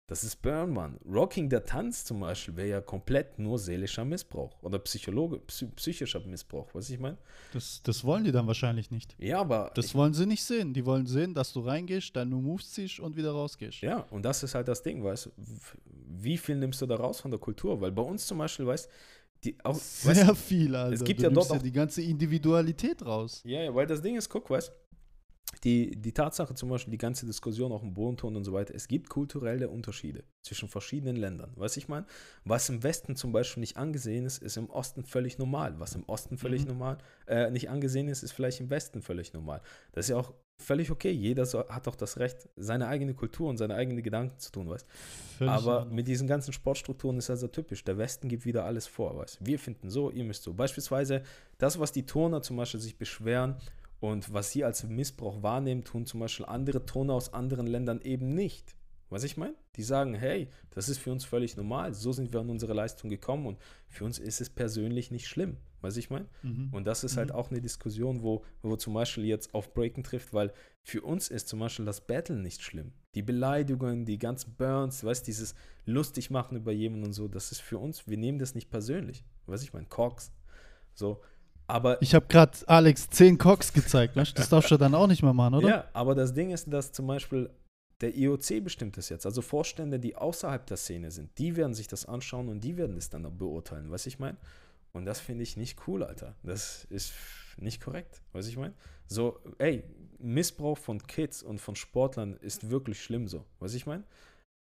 Das ist Burn, Mann. Rocking der Tanz zum Beispiel wäre ja komplett nur seelischer Missbrauch oder Psychologe, psy psychischer Missbrauch, was ich meine? Das, das wollen die dann wahrscheinlich nicht. Ja, aber Das wollen sie nicht sehen. Die wollen sehen, dass du reingehst, deine Moves ziehst und wieder rausgehst. ja, und das ist halt das Ding, weißt du? Wie viel nimmst du da raus von der Kultur? Weil bei uns zum Beispiel, weißt die auch, weißt, Sehr viel, Alter. gibt du ja dort auch- die ganze Individualität raus. Ja, ja, weil das Ding ist, guck, weißt die, die Tatsache zum Beispiel, die ganze Diskussion auch im Bodenton und so weiter, es gibt kulturelle Unterschiede zwischen verschiedenen Ländern. Weißt ich meine? Was im Westen zum Beispiel nicht angesehen ist, ist im Osten völlig normal. Was im Osten völlig Mhm. normal, äh, nicht angesehen ist, ist vielleicht im Westen völlig normal. Das ist ja auch völlig okay. Jeder so, hat doch das Recht, seine eigene Kultur und seine eigenen Gedanken zu tun, weißt Völlig aber Ordnung. mit diesen ganzen Sportstrukturen ist das ja typisch. Der Westen gibt wieder alles vor. Weißt? Wir finden so, ihr müsst so. Beispielsweise das, was die Turner zum Beispiel sich beschweren und was sie als Missbrauch wahrnehmen, tun zum Beispiel andere Turner aus anderen Ländern eben nicht. Was ich meine? Die sagen, hey, das ist für uns völlig normal. So sind wir an unsere Leistung gekommen und für uns ist es persönlich nicht schlimm. Was ich meine? Mhm. Und das ist halt Mhm. auch eine Diskussion, wo, wo zum Beispiel jetzt auf Breaken trifft, weil für uns ist zum Beispiel das Battle nicht schlimm. Die Beleidigungen, die ganzen Burns, weißt dieses lustig machen über jemanden und so, das ist für uns, wir nehmen das nicht persönlich. Weiß ich mein, Cox. So. Aber Ich habe gerade Alex 10 Cox gezeigt, du? Das darfst du dann auch nicht mehr machen, oder? ja, aber das Ding ist, dass zum Beispiel der IOC bestimmt das jetzt. Also Vorstände, die außerhalb der Szene sind, die werden sich das anschauen und die werden es dann beurteilen, was ich meine. Und das finde ich nicht cool, Alter. Das ist nicht korrekt, was ich meine. So, ey, Missbrauch von Kids und von Sportlern ist wirklich schlimm, so, was ich meine.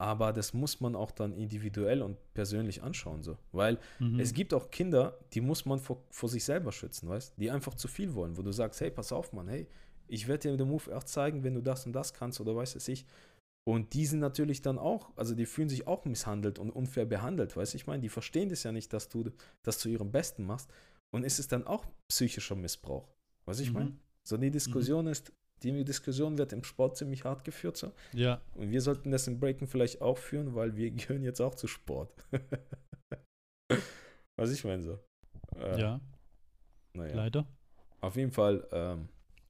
Aber das muss man auch dann individuell und persönlich anschauen, so. Weil mhm. es gibt auch Kinder, die muss man vor, vor sich selber schützen, weißt Die einfach zu viel wollen, wo du sagst, hey, pass auf, Mann, hey, ich werde dir den Move erst zeigen, wenn du das und das kannst oder weiß es ich. Und die sind natürlich dann auch, also die fühlen sich auch misshandelt und unfair behandelt, weißt du, ich meine, die verstehen das ja nicht, dass du das zu ihrem Besten machst. Und ist es dann auch psychischer Missbrauch? Was ich mhm. meine? So die Diskussion mhm. ist, die Diskussion wird im Sport ziemlich hart geführt. So. Ja. Und wir sollten das im Breaken vielleicht auch führen, weil wir gehören jetzt auch zu Sport. Was ich meine so. Äh, ja. Naja. Leider. Auf jeden Fall. Ähm,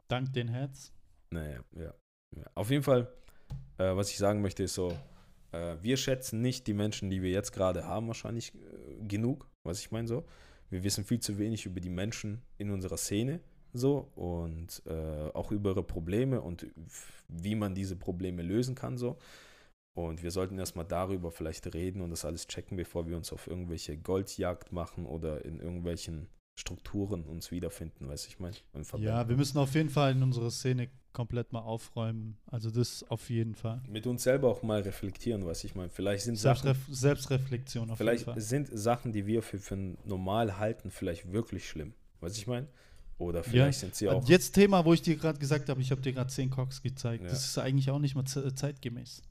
Dank den Herz. Naja, ja. ja. Auf jeden Fall, äh, was ich sagen möchte, ist so, äh, wir schätzen nicht die Menschen, die wir jetzt gerade haben, wahrscheinlich äh, genug, was ich meine so. Wir wissen viel zu wenig über die Menschen in unserer Szene so und äh, auch über ihre Probleme und wie man diese Probleme lösen kann so. Und wir sollten erstmal darüber vielleicht reden und das alles checken, bevor wir uns auf irgendwelche Goldjagd machen oder in irgendwelchen Strukturen uns wiederfinden, weiß ich meine. Ja, wir müssen auf jeden Fall in unserer Szene komplett mal aufräumen. Also das auf jeden Fall. Mit uns selber auch mal reflektieren, was ich meine. Vielleicht sind Sachen, Selbstreflexion auf vielleicht jeden Fall. sind Sachen, die wir für, für normal halten, vielleicht wirklich schlimm. Was ich meine? Oder vielleicht ja. sind sie auch. Jetzt Thema, wo ich dir gerade gesagt habe, ich habe dir gerade 10 Cox gezeigt. Ja. Das ist eigentlich auch nicht mal zeitgemäß.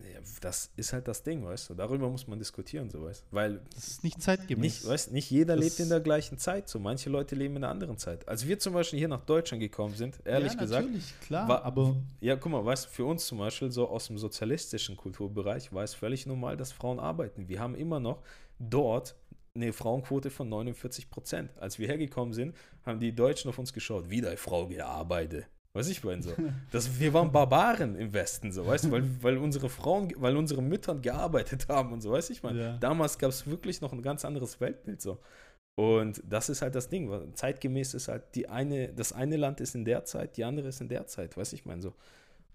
Ja, das ist halt das Ding, weißt du. Darüber muss man diskutieren, so weißt Weil. Das ist nicht zeitgemäß. Nicht, weißt, nicht jeder das lebt in der gleichen Zeit. So manche Leute leben in einer anderen Zeit. Als wir zum Beispiel hier nach Deutschland gekommen sind, ehrlich ja, gesagt. Natürlich, klar. War, aber. Ja, guck mal, weißt für uns zum Beispiel, so aus dem sozialistischen Kulturbereich, war es völlig normal, dass Frauen arbeiten. Wir haben immer noch dort eine Frauenquote von 49 Prozent. Als wir hergekommen sind, haben die Deutschen auf uns geschaut, wie deine Frau gearbeitet. Weiß ich meine so. Das, wir waren Barbaren im Westen, so, weißt du, weil, weil unsere Frauen, weil unsere Mütter gearbeitet haben und so, weiß ich meine. Ja. Damals gab es wirklich noch ein ganz anderes Weltbild so. Und das ist halt das Ding. Zeitgemäß ist halt die eine, das eine Land ist in der Zeit, die andere ist in der Zeit, weiß ich meine so.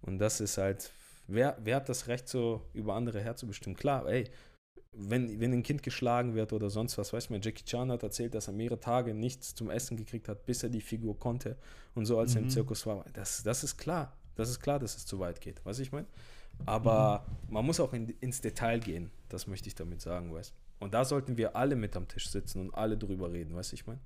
Und das ist halt, wer, wer hat das Recht, so über andere herzubestimmen? Klar, ey, wenn, wenn ein Kind geschlagen wird oder sonst was, weiß man, Jackie Chan hat erzählt, dass er mehrere Tage nichts zum Essen gekriegt hat, bis er die Figur konnte und so, als mhm. er im mhm. Zirkus war. Das, das ist klar. Das ist klar, dass es zu weit geht, was ich meine. Aber mhm. man muss auch in, ins Detail gehen, das möchte ich damit sagen, weißt Und da sollten wir alle mit am Tisch sitzen und alle drüber reden, weißt ich meine.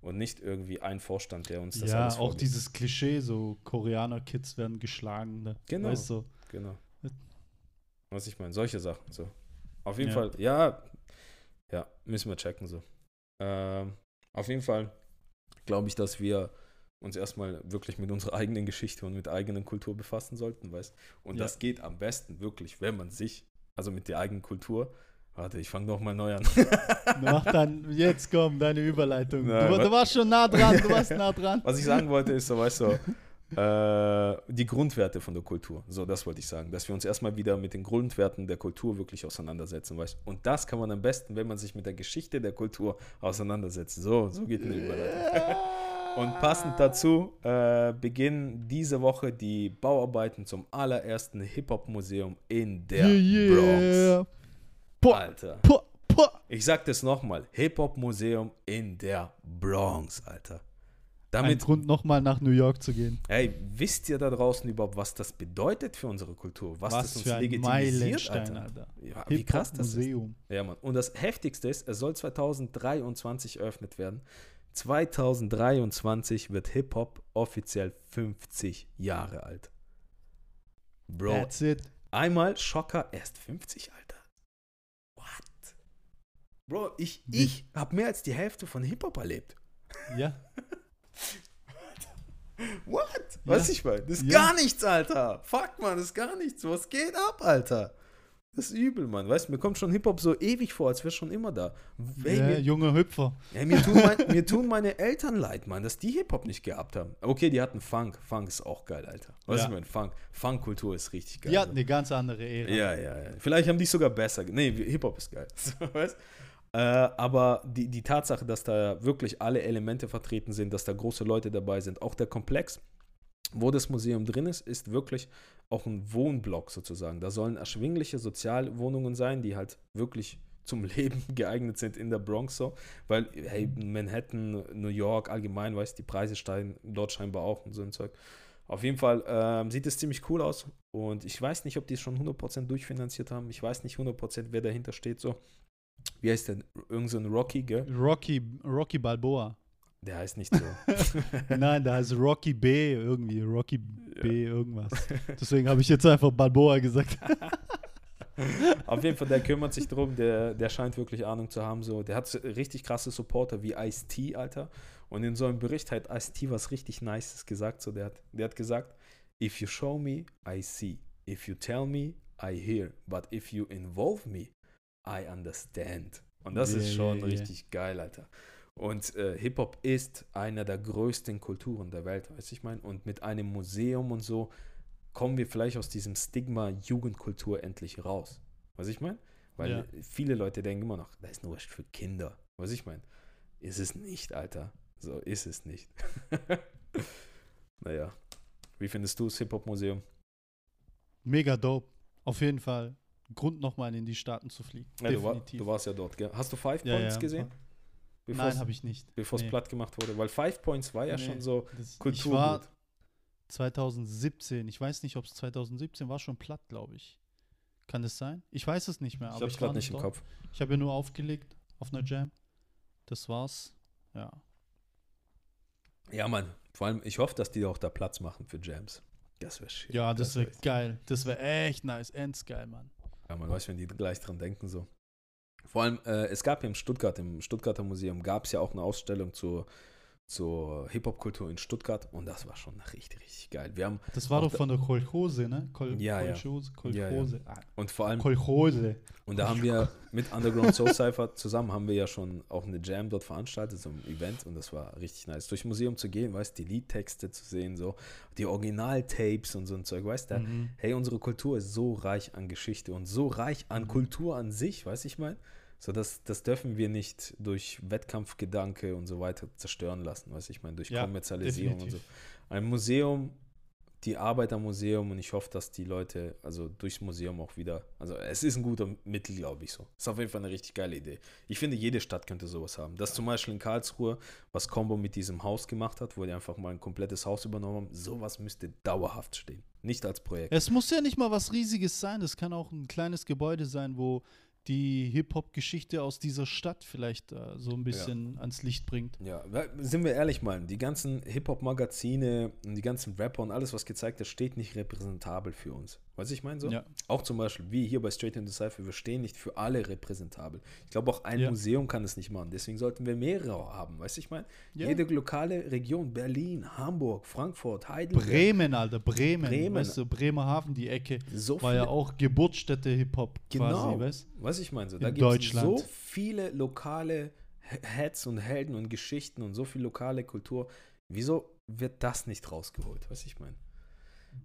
Und nicht irgendwie ein Vorstand, der uns das ja, alles Ja, auch dieses Klischee, so Koreaner-Kids werden geschlagen. Ne? Genau. Weißt du? Genau. Was ich meine, solche Sachen. So. Auf jeden ja. Fall, ja, ja, müssen wir checken so. Ähm, auf jeden Fall glaube ich, dass wir uns erstmal wirklich mit unserer eigenen Geschichte und mit eigenen Kultur befassen sollten, weißt Und ja. das geht am besten wirklich, wenn man sich, also mit der eigenen Kultur, warte, ich fange doch mal neu an. Mach dann, jetzt komm, deine Überleitung. Na, du, du, warst schon nah dran, du warst nah dran. Was ich sagen wollte, ist so, weißt du, äh, die Grundwerte von der Kultur. So, das wollte ich sagen. Dass wir uns erstmal wieder mit den Grundwerten der Kultur wirklich auseinandersetzen, weißt Und das kann man am besten, wenn man sich mit der Geschichte der Kultur auseinandersetzt. So, so geht eine Überleitung. Und passend dazu äh, beginnen diese Woche die Bauarbeiten zum allerersten Hip-Hop-Museum in der yeah. Bronx. Alter. Puh, puh. Ich sag das nochmal: Hip-Hop-Museum in der Bronx, Alter. Damit, Ein Grund, nochmal nach New York zu gehen. Ey, wisst ihr da draußen überhaupt, was das bedeutet für unsere Kultur? Was, was das uns für ein legitimisiert, Alter? Alter. Ja, wie krass das Museum. ist. Ja, Mann. Und das Heftigste ist, es soll 2023 eröffnet werden. 2023 wird Hip-Hop offiziell 50 Jahre alt. Bro. That's it. Einmal Schocker, erst 50, Alter. What? Bro, ich, ich habe mehr als die Hälfte von Hip-Hop erlebt. Ja. What? Ja. Was ich meine? Das ist ja. gar nichts, Alter. Fuck, man, das ist gar nichts. Was geht ab, Alter? Das ist übel, Mann. Weißt du, mir kommt schon Hip-Hop so ewig vor, als wäre schon immer da. Hey, ja, mir, junge Hüpfer. Ja, mir, tun mein, mir tun meine Eltern leid, Mann, dass die Hip-Hop nicht gehabt haben. Okay, die hatten Funk. Funk ist auch geil, Alter. Weißt ja. du, mein Funk. Funk-Kultur ist richtig geil. Die hatten eine ganz andere Ära. Ja, ja, ja. Vielleicht haben die sogar besser. Nee, Hip-Hop ist geil. weißt du? Äh, aber die, die Tatsache, dass da wirklich alle Elemente vertreten sind, dass da große Leute dabei sind, auch der Komplex, wo das Museum drin ist, ist wirklich auch ein Wohnblock sozusagen. Da sollen erschwingliche Sozialwohnungen sein, die halt wirklich zum Leben geeignet sind in der Bronx so, weil hey, Manhattan, New York allgemein, weißt die Preise steigen dort scheinbar auch und so ein Zeug. Auf jeden Fall ähm, sieht es ziemlich cool aus und ich weiß nicht, ob die es schon 100% durchfinanziert haben. Ich weiß nicht 100%, wer dahinter steht so. Wie heißt der? Irgend so ein Rocky, gell? Rocky, Rocky Balboa. Der heißt nicht so. Nein, der heißt Rocky B irgendwie. Rocky B irgendwas. Deswegen habe ich jetzt einfach Balboa gesagt. Auf jeden Fall, der kümmert sich drum, der, der scheint wirklich Ahnung zu haben. So. Der hat richtig krasse Supporter wie Ice-T, Alter. Und in so einem Bericht hat Ice-T was richtig Nices gesagt. So, der, hat, der hat gesagt, if you show me, I see. If you tell me, I hear. But if you involve me, I understand. Und das yeah, ist schon yeah, richtig yeah. geil, Alter. Und äh, Hip-Hop ist einer der größten Kulturen der Welt, weiß ich mein. Und mit einem Museum und so kommen wir vielleicht aus diesem Stigma Jugendkultur endlich raus. Was ich meine? Weil ja. viele Leute denken immer noch, das ist nur was für Kinder. Was ich meine? Ist es nicht, Alter. So ist es nicht. naja. Wie findest du das Hip-Hop-Museum? Mega dope. Auf jeden Fall. Grund nochmal in die Staaten zu fliegen. Ja, du, war, du, warst ja dort, gell? Hast du Five ja, Points ja. gesehen? Nein, habe ich nicht. Bevor es nee. platt gemacht wurde. Weil Five Points war ja nee, schon so Kulturgut. Ich war 2017, ich weiß nicht, ob es 2017 war, schon platt, glaube ich. Kann das sein? Ich weiß es nicht mehr. Ich habe es gerade nicht im dort. Kopf. Ich habe ja nur aufgelegt auf einer Jam. Das war's. Ja. Ja, Mann. Vor allem, ich hoffe, dass die auch da Platz machen für Jams. Das wäre schön. Ja, das, das wäre wär geil. Das wäre echt nice. Ends geil, Mann. Ja, man weiß, wenn die gleich dran denken, so. Vor allem, äh, es gab ja im Stuttgart, im Stuttgarter Museum, gab es ja auch eine Ausstellung zur zur Hip-Hop-Kultur in Stuttgart und das war schon richtig, richtig geil. Wir haben das war doch von der Kolchose, ne? Kol ja, Kolchose, Kolchose. Ja, ja. Ah. Und vor allem Kolchose. Und da haben wir mit Underground Soul Cypher zusammen haben wir ja schon auch eine Jam dort veranstaltet, so ein Event und das war richtig nice. Durch Museum zu gehen, weißt du, die Liedtexte zu sehen, so die Original-Tapes und so ein Zeug, weißt du, mhm. hey, unsere Kultur ist so reich an Geschichte und so reich an mhm. Kultur an sich, weißt du, ich meine? So, das, das dürfen wir nicht durch Wettkampfgedanke und so weiter zerstören lassen, was ich meine, durch ja, Kommerzialisierung definitiv. und so. Ein Museum, die Arbeit am Museum und ich hoffe, dass die Leute, also durchs Museum auch wieder, also es ist ein guter Mittel, glaube ich so. Ist auf jeden Fall eine richtig geile Idee. Ich finde, jede Stadt könnte sowas haben. Das zum Beispiel in Karlsruhe, was Combo mit diesem Haus gemacht hat, wo die einfach mal ein komplettes Haus übernommen haben, sowas müsste dauerhaft stehen. Nicht als Projekt. Es muss ja nicht mal was Riesiges sein, das kann auch ein kleines Gebäude sein, wo die Hip-Hop-Geschichte aus dieser Stadt vielleicht äh, so ein bisschen ja. ans Licht bringt. Ja, sind wir ehrlich mal, die ganzen Hip-Hop-Magazine und die ganzen Rapper und alles, was gezeigt wird, steht nicht repräsentabel für uns. Weißt ich meine so? Ja. Auch zum Beispiel, wie hier bei Straight into Cypher, wir stehen nicht für alle repräsentabel. Ich glaube, auch ein ja. Museum kann es nicht machen. Deswegen sollten wir mehrere haben. Weißt du, ich meine? Jede lokale Region, Berlin, Hamburg, Frankfurt, Heidelberg. Bremen, Alter, Bremen. Bremen. Weißt du, Bremerhaven, die Ecke. So war ja auch Geburtsstätte Hip-Hop genau. quasi, weißt Was ich meine? So, da gibt es so viele lokale Heads und Helden und Geschichten und so viel lokale Kultur. Wieso wird das nicht rausgeholt? Was ich meine?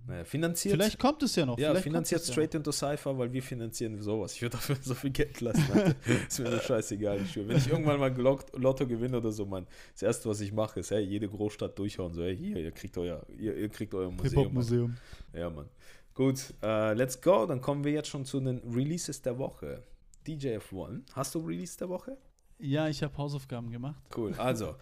Naja, finanziert. Vielleicht kommt es ja noch. Ja, finanziert Straight ja. into Cypher, weil wir finanzieren sowas. Ich würde dafür so viel Geld lassen. ist mir nur scheißegal. Ich Wenn ich irgendwann mal Lotto gewinne oder so, Mann, das erste, was ich mache, ist, hey, jede Großstadt durchhauen. So, hey, hier, ihr kriegt euer, ihr, ihr kriegt euer Museum. Museum. Ja, Mann. Gut, uh, let's go. Dann kommen wir jetzt schon zu den Releases der Woche. DJ F1. Hast du Release der Woche? Ja, ich habe Hausaufgaben gemacht. Cool. Also,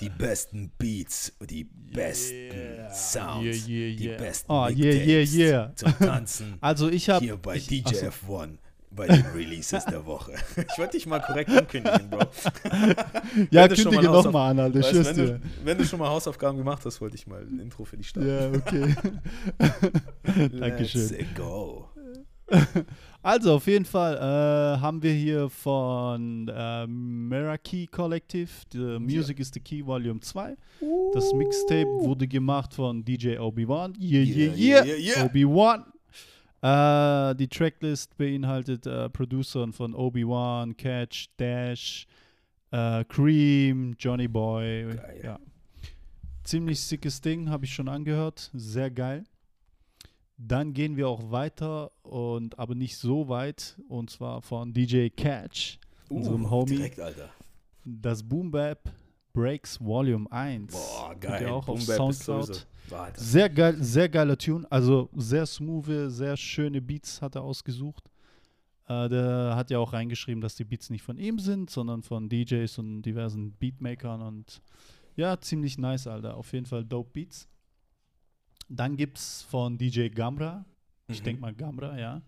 die besten Beats, die besten yeah. Sounds, yeah, yeah, die besten oh, yeah, yeah, yeah. zum Tanzen. Also ich habe hier bei ich, DJ also, F1 bei den Releases der Woche. Ich wollte dich mal korrekt ankündigen, Bro. ja, kündige nochmal an, Alter. Weißt, wenn, du, wenn du schon mal Hausaufgaben gemacht hast, wollte ich mal ein Intro für dich starten. Ja, okay. Dankeschön. Let's go. Also, auf jeden Fall äh, haben wir hier von äh, Meraki Collective, The Music yeah. is the Key Volume 2. Uh. Das Mixtape wurde gemacht von DJ Obi-Wan. Yeah, yeah, yeah, yeah, yeah. Obi-Wan. Äh, die Tracklist beinhaltet äh, Producern von Obi-Wan, Catch, Dash, äh, Cream, Johnny Boy. Geil. Ja. Ziemlich sickes Ding, habe ich schon angehört. Sehr geil. Dann gehen wir auch weiter und aber nicht so weit und zwar von DJ Catch, uh, unserem Homie. Direkt, Alter. Das Boom Bap Breaks Volume 1. Boah, geil. ihr auch auf Boom Bap ist Soundcloud. Sehr geil, sehr geiler Tune. Also sehr smooth, sehr schöne Beats hat er ausgesucht. Äh, der hat ja auch reingeschrieben, dass die Beats nicht von ihm sind, sondern von DJs und diversen Beatmakern und ja, ziemlich nice, Alter. Auf jeden Fall dope Beats. Dann gibt's von DJ Gamra, ich Mhm. denke mal Gamra, ja.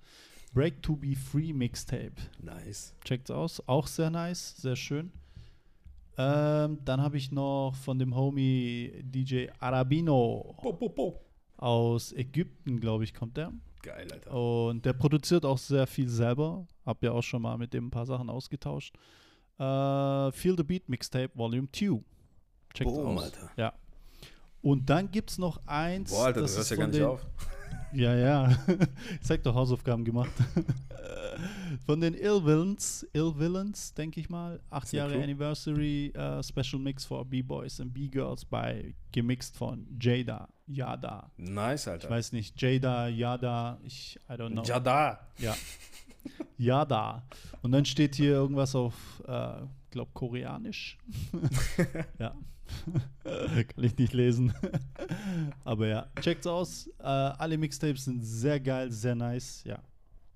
Break to be Free Mixtape. Nice. Checkt's aus. Auch sehr nice, sehr schön. Ähm, dann habe ich noch von dem Homie DJ Arabino Po, po, po. aus Ägypten, glaube ich, kommt der. Geil, Alter. Und der produziert auch sehr viel selber. Hab ja auch schon mal mit dem ein paar Sachen ausgetauscht. Äh, Feel the Beat Mixtape Volume 2. Checkt's Boom, aus. Alter. Ja. Und dann gibt's noch eins. Boah, Alter, du das hörst ist ja gar nicht den- auf. Ja, ja. ich zeig doch Hausaufgaben gemacht. Von den Ill Villains, Ill Villains, denke ich mal. Acht Jahre Crew? Anniversary äh, Special Mix for B-Boys and B-Girls bei gemixt von Jada, Yada. Nice, Alter. Ich weiß nicht, Jada, Yada, ich, I don't know. Ja, da. Ja. Yada. Und dann steht hier irgendwas auf, äh, glaub, Koreanisch. ja. Kann ich nicht lesen. Aber ja, checkt's aus. Äh, alle Mixtapes sind sehr geil, sehr nice. Ja.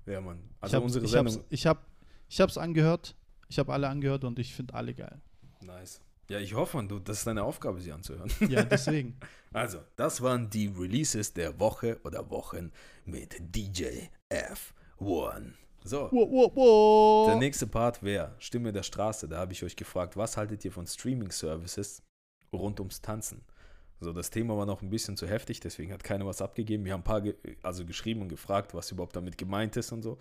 Ja, Mann. Ich Also hab's- unsere ich Sendung. Hab's, ich hab, ich hab's angehört. Ich habe alle angehört und ich finde alle geil. Nice. Ja, ich hoffe, du, das ist deine Aufgabe, sie anzuhören. Ja, deswegen. Also, das waren die Releases der Woche oder Wochen mit DJ F1. So, wow, wow, wow. der nächste Part wäre Stimme der Straße. Da habe ich euch gefragt, was haltet ihr von Streaming-Services rund ums Tanzen? So, das Thema war noch ein bisschen zu heftig, deswegen hat keiner was abgegeben. Wir haben ein paar ge also geschrieben und gefragt, was überhaupt damit gemeint ist und so.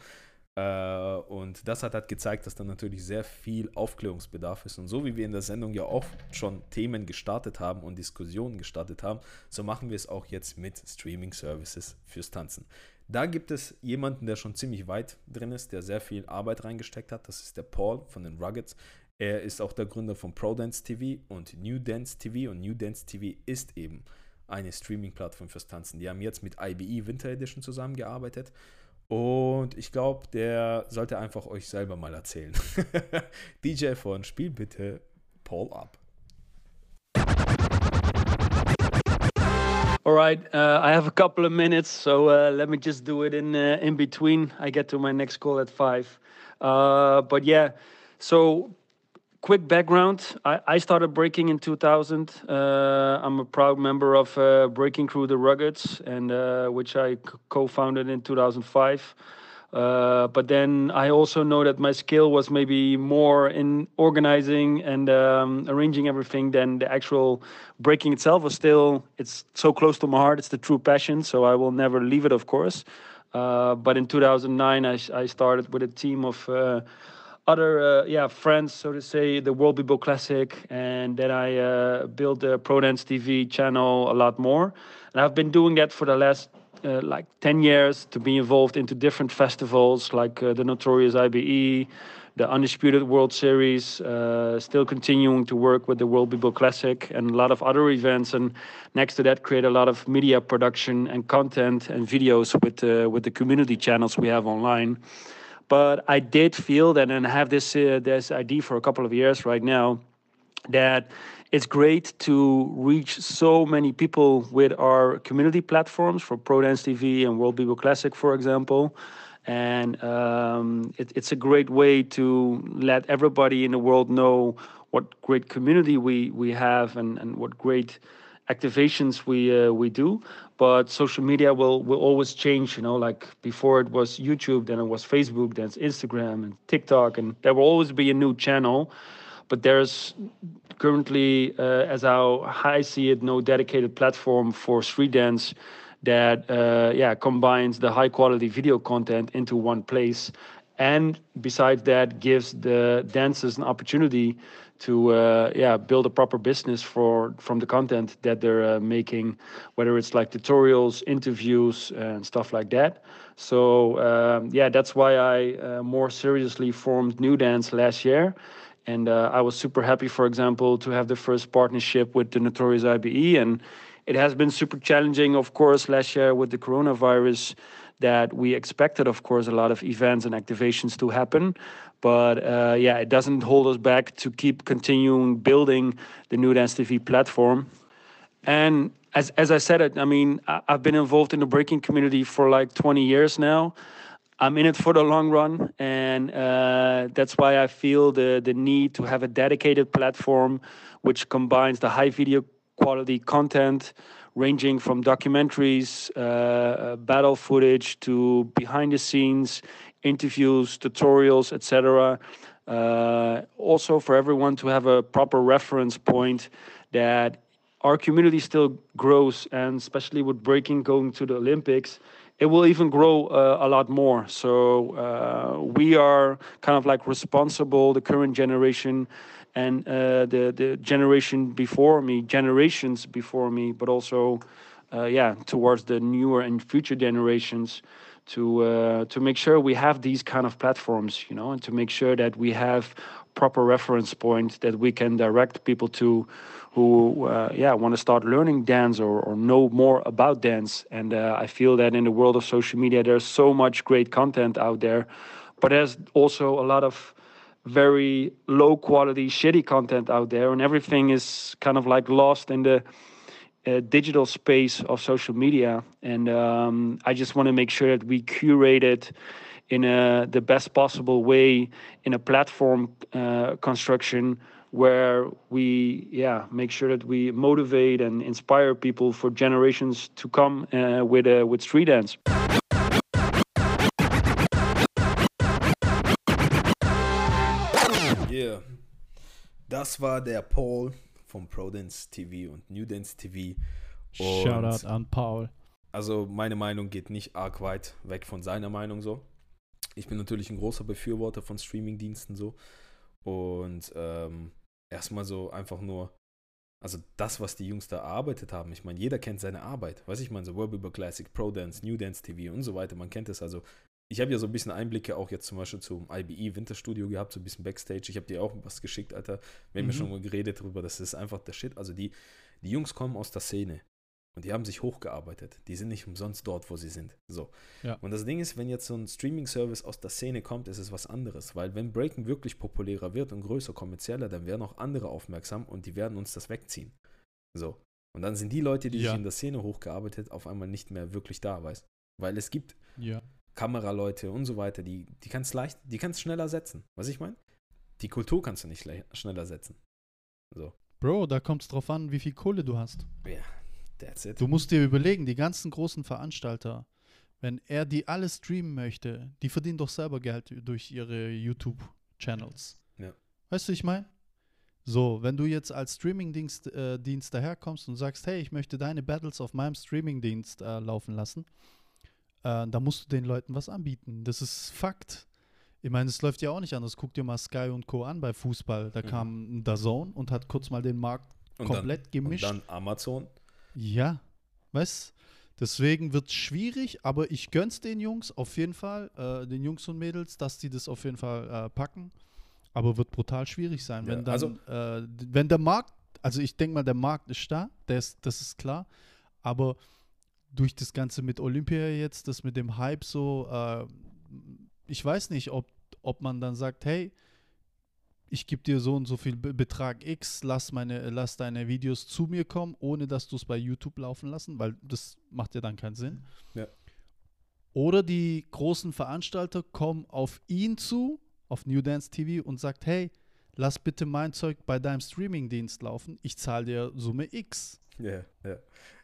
Äh, und das hat halt gezeigt, dass da natürlich sehr viel Aufklärungsbedarf ist. Und so wie wir in der Sendung ja auch schon Themen gestartet haben und Diskussionen gestartet haben, so machen wir es auch jetzt mit Streaming-Services fürs Tanzen. Da gibt es jemanden, der schon ziemlich weit drin ist, der sehr viel Arbeit reingesteckt hat. Das ist der Paul von den Ruggets. Er ist auch der Gründer von ProDance TV und New Dance TV. Und New Dance TV ist eben eine Streaming-Plattform fürs Tanzen. Die haben jetzt mit IBE Winter Edition zusammengearbeitet. Und ich glaube, der sollte einfach euch selber mal erzählen. DJ von Spiel bitte Paul ab. All right, uh, I have a couple of minutes, so uh, let me just do it in uh, in between. I get to my next call at five. Uh, but yeah, so quick background: I, I started breaking in 2000. Uh, I'm a proud member of uh, Breaking Crew, the Ruggeds, and uh, which I co-founded in 2005. Uh, but then I also know that my skill was maybe more in organizing and um, arranging everything than the actual breaking itself was still it's so close to my heart it's the true passion so i will never leave it of course uh, but in 2009 I, I started with a team of uh, other uh, yeah friends so to say the world people classic and then i uh, built the pro dance tv channel a lot more. And i've been doing that for the last uh, like 10 years to be involved into different festivals like uh, the notorious ibe the undisputed world series uh, still continuing to work with the world people classic and a lot of other events. And next to that create a lot of media production and content and videos with uh, with the community channels we have online but I did feel that, and I have this uh, this idea for a couple of years right now, that it's great to reach so many people with our community platforms for Pro Dance TV and World People Classic, for example. And um, it, it's a great way to let everybody in the world know what great community we, we have and, and what great activations we uh, we do but social media will will always change you know like before it was youtube then it was facebook then it's instagram and tiktok and there will always be a new channel but there's currently uh, as how i see it no dedicated platform for street dance that uh, yeah combines the high quality video content into one place and besides that gives the dancers an opportunity to uh, yeah build a proper business for from the content that they're uh, making whether it's like tutorials interviews and stuff like that. So um, yeah that's why i uh, more seriously formed new dance last year. And uh, i was super happy for example to have the first partnership with the notorious ibe and it has been super challenging of course last year with the coronavirus that we expected, of course, a lot of events and activations to happen. But uh, yeah, it doesn't hold us back to keep continuing building the New Dance TV platform. And as, as I said it, I mean, I've been involved in the breaking community for like 20 years now. I'm in it for the long run, and uh, that's why I feel the the need to have a dedicated platform which combines the high video quality content, ranging from documentaries, uh, uh battle footage to behind the scenes interviews, tutorials, etc. Uh, also, for everyone to have a proper reference point that our community still grows, and especially with breaking going to the Olympics it will even grow uh, a lot more. So uh, we are kind of like responsible, the current generation and uh, the the generation before me, generations before me, but also uh, yeah towards the newer and future generations to uh, to make sure we have these kind of platforms, you know, and to make sure that we have proper reference point that we can direct people to who uh, yeah want to start learning dance or, or know more about dance. And uh, i feel that in the world of social media there's so much great content out there but there's also a lot of very low quality shitty content out there and everything is kind of like lost in the uh, digital space of social media and um, i just want to make sure that we curate it in a, the best possible way in a platform uh, construction where we yeah make sure that we motivate and inspire people for generations to come uh, with uh, with street dance. Das war der Paul vom ProDance TV und New Dance TV. Und Shoutout an Paul. Also meine Meinung geht nicht arg weit weg von seiner Meinung so. Ich bin natürlich ein großer Befürworter von Streamingdiensten so. Und ähm, erstmal so einfach nur, also das, was die Jungs da erarbeitet haben. Ich meine, jeder kennt seine Arbeit. Weiß ich meine, so World Classic, Pro Dance, New Dance TV und so weiter. Man kennt es also. Ich habe ja so ein bisschen Einblicke auch jetzt zum Beispiel zum IBE Winterstudio gehabt, so ein bisschen Backstage. Ich habe dir auch was geschickt, Alter. Wir haben mhm. ja schon mal geredet darüber, das ist einfach der Shit. Also die, die Jungs kommen aus der Szene. Und die haben sich hochgearbeitet. Die sind nicht umsonst dort, wo sie sind. So. Ja. Und das Ding ist, wenn jetzt so ein Streaming-Service aus der Szene kommt, ist es was anderes. Weil wenn Breaking wirklich populärer wird und größer, kommerzieller, dann werden auch andere aufmerksam und die werden uns das wegziehen. So. Und dann sind die Leute, die ja. sich in der Szene hochgearbeitet, auf einmal nicht mehr wirklich da, weißt Weil es gibt ja. Kameraleute und so weiter, die, die kannst leicht, die kannst schneller setzen. Was ich meine? Die Kultur kannst du nicht schneller setzen. So. Bro, da kommt es drauf an, wie viel Kohle du hast. Ja, That's it. Du musst dir überlegen, die ganzen großen Veranstalter, wenn er die alle streamen möchte, die verdienen doch selber Geld durch ihre YouTube-Channels. Ja. Weißt du, ich meine? So, wenn du jetzt als Streaming-Dienst äh, daherkommst und sagst, hey, ich möchte deine Battles auf meinem Streaming-Dienst äh, laufen lassen, äh, dann musst du den Leuten was anbieten. Das ist Fakt. Ich meine, es läuft ja auch nicht anders. Guck dir mal Sky und Co. an bei Fußball. Da mhm. kam ein Dazone und hat kurz mal den Markt und komplett dann, gemischt. Und dann Amazon. Ja, weißt Deswegen wird es schwierig, aber ich gönn's den Jungs auf jeden Fall, äh, den Jungs und Mädels, dass die das auf jeden Fall äh, packen. Aber wird brutal schwierig sein, ja, wenn dann, also, äh, wenn der Markt, also ich denke mal, der Markt ist da, ist, das ist klar, aber durch das Ganze mit Olympia jetzt, das mit dem Hype so, äh, ich weiß nicht, ob, ob man dann sagt, hey, ich gebe dir so und so viel Betrag X, lass, meine, lass deine Videos zu mir kommen, ohne dass du es bei YouTube laufen lassen, weil das macht ja dann keinen Sinn. Ja. Oder die großen Veranstalter kommen auf ihn zu, auf New Dance TV und sagt, hey, lass bitte mein Zeug bei deinem Streamingdienst laufen, ich zahle dir Summe X. Ja, ja.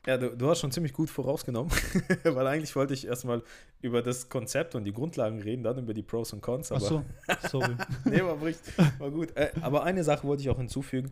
Ja, du, du hast schon ziemlich gut vorausgenommen, weil eigentlich wollte ich erstmal über das Konzept und die Grundlagen reden, dann über die Pros und Cons. Aber Ach so, sorry. nee, war, war gut. Äh, aber eine Sache wollte ich auch hinzufügen.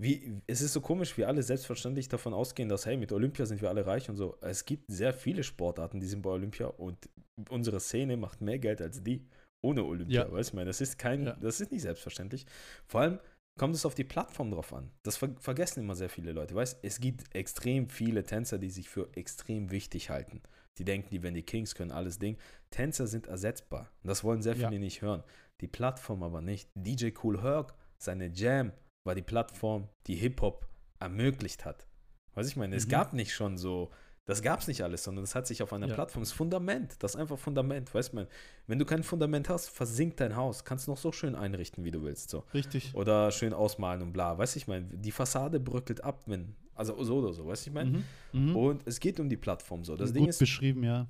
Wie, es ist so komisch, wie alle selbstverständlich davon ausgehen, dass, hey, mit Olympia sind wir alle reich und so. Es gibt sehr viele Sportarten, die sind bei Olympia und unsere Szene macht mehr Geld als die ohne Olympia. Ja. Weißt du, das ist kein, ja. das ist nicht selbstverständlich. Vor allem, kommt es auf die Plattform drauf an. Das ver vergessen immer sehr viele Leute. Weißt, es gibt extrem viele Tänzer, die sich für extrem wichtig halten. Die denken, die wenn die Kings können alles Ding. Tänzer sind ersetzbar. Und das wollen sehr viele ja. nicht hören. Die Plattform aber nicht. DJ Cool Herc, seine Jam war die Plattform, die Hip-Hop ermöglicht hat. Was ich meine, mhm. es gab nicht schon so Das gab es nicht alles, sondern das hat sich auf einer Ja. Plattform, das Fundament, das ist einfach Fundament, weißt du, wenn du kein Fundament hast, versinkt dein Haus, kannst noch so schön einrichten, wie du willst, so. Richtig. Oder schön ausmalen und bla, weißt du, ich meine, die Fassade bröckelt ab, wenn, also so oder so, weißt du, ich meine. Mhm. Mhm. Und es geht um die Plattform so. Das Gut Ding ist, beschrieben, ja.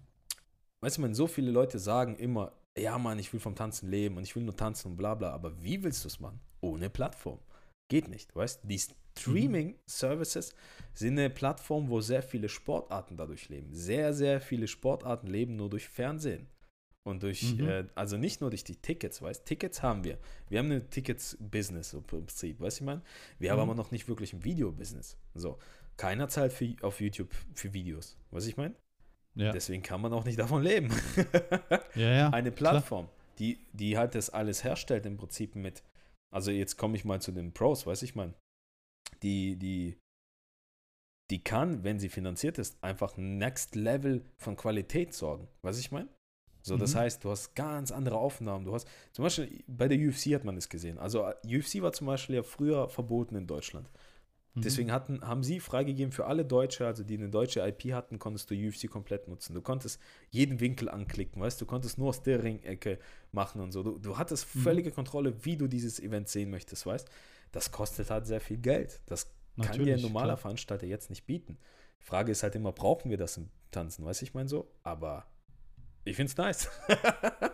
weißt du, man, so viele Leute sagen immer, ja, Mann, ich will vom Tanzen leben und ich will nur tanzen und bla bla, aber wie willst du es machen? Ohne Plattform. Geht nicht, weißt du? Streaming-Services sind eine Plattform, wo sehr viele Sportarten dadurch leben. Sehr, sehr viele Sportarten leben nur durch Fernsehen. Und durch, Mhm. äh, also nicht nur durch die Tickets, weißt Tickets haben wir. Wir haben eine Tickets-Business im Prinzip, weißt du, ich meine? Wir haben Mhm. aber noch nicht wirklich ein Video-Business. So. Keiner zahlt für, auf YouTube für Videos, was ich meine? Ja, Deswegen kann man auch nicht davon leben. ja. ja. Eine Plattform, die, die halt das alles herstellt im Prinzip mit, also jetzt komme ich mal zu den Pros, weiß ich mal, die, die, die kann, wenn sie finanziert ist, einfach Next Level von Qualität sorgen, weiß ich meine? So, das Mhm. heißt, du hast ganz andere Aufnahmen. Du hast, zum Beispiel bei der UFC hat man das gesehen. Also äh, UFC war zum Beispiel ja früher verboten in Deutschland. Mhm. Deswegen hatten, haben sie freigegeben für alle Deutsche, also die eine deutsche IP hatten, konntest du UFC komplett nutzen. Du konntest jeden Winkel anklicken, weißt du, konntest nur aus der Ringecke machen und so. Du, du hattest Mhm. völlige Kontrolle, wie du dieses Event sehen möchtest, weißt Das kostet halt sehr viel Geld. Das kann dir ein Natürlich, normaler klar. Veranstalter jetzt nicht bieten. Die Frage ist halt immer, brauchen wir das im Tanzen, weißt du, ich meine so? Aber ich finde es nice.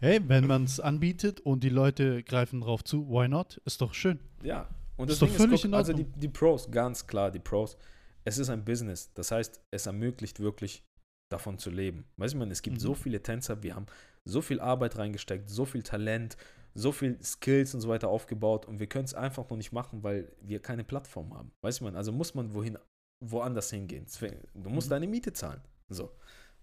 Hey, wenn man es anbietet und die Leute greifen drauf zu, why not? Ist doch schön. Ja, und Ist das doch Ding völlig guck, in also die, die Pros, ganz klar, die Pros. Es ist ein Business. Das heißt, es ermöglicht wirklich davon zu leben. Weißt du, man, es gibt Mhm. so viele Tänzer, wir haben so viel Arbeit reingesteckt, so viel Talent, so viel Skills und so weiter aufgebaut und wir können es einfach noch nicht machen, weil wir keine Plattform haben. Weißt du, man, also muss man wohin, woanders hingehen. Du musst Mhm. deine Miete zahlen. So.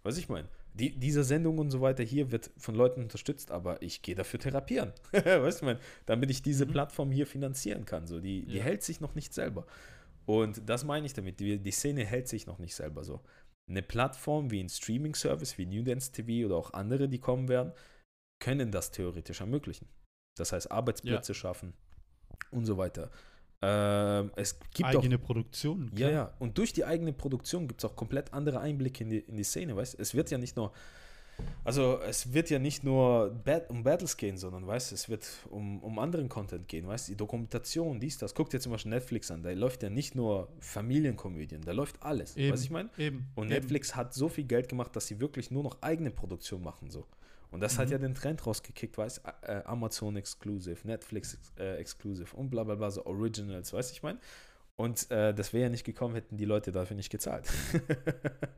Weiß ich meine, die, diese Sendung und so weiter hier wird von Leuten unterstützt, aber ich gehe dafür therapieren. weißt du, mein, damit ich diese Mhm. Plattform hier finanzieren kann. So, die, die Ja. hält sich noch nicht selber. Und das meine ich damit. Die, die Szene hält sich noch nicht selber so. Eine Plattform wie ein Streaming-Service, wie New Dance TV oder auch andere, die kommen werden, können das theoretisch ermöglichen. Das heißt, Arbeitsplätze schaffen und so weiter. Ähm, es gibt auch Eigene Produktion. ja, klar. ja. Und durch die eigene Produktion gibt es auch komplett andere Einblicke in die, in die Szene, weißt Es wird ja nicht nur, also es wird ja nicht nur Bat um Battles gehen, sondern, weißt es wird um, um anderen Content gehen, weißt Die Dokumentation, dies, das. Guck dir zum Beispiel Netflix an, da läuft ja nicht nur Familienkomödien, da läuft alles, Eben, weißt ich meine? Und eben. Netflix hat so viel Geld gemacht, dass sie wirklich nur noch eigene Produktion machen, so. Und das hat Mhm. ja den Trend rausgekickt, weißt äh, Amazon Exclusive, Netflix äh, Exclusive und bla bla bla, so Originals, weißt ich meine? Und äh, das wäre ja nicht gekommen, hätten die Leute dafür nicht gezahlt.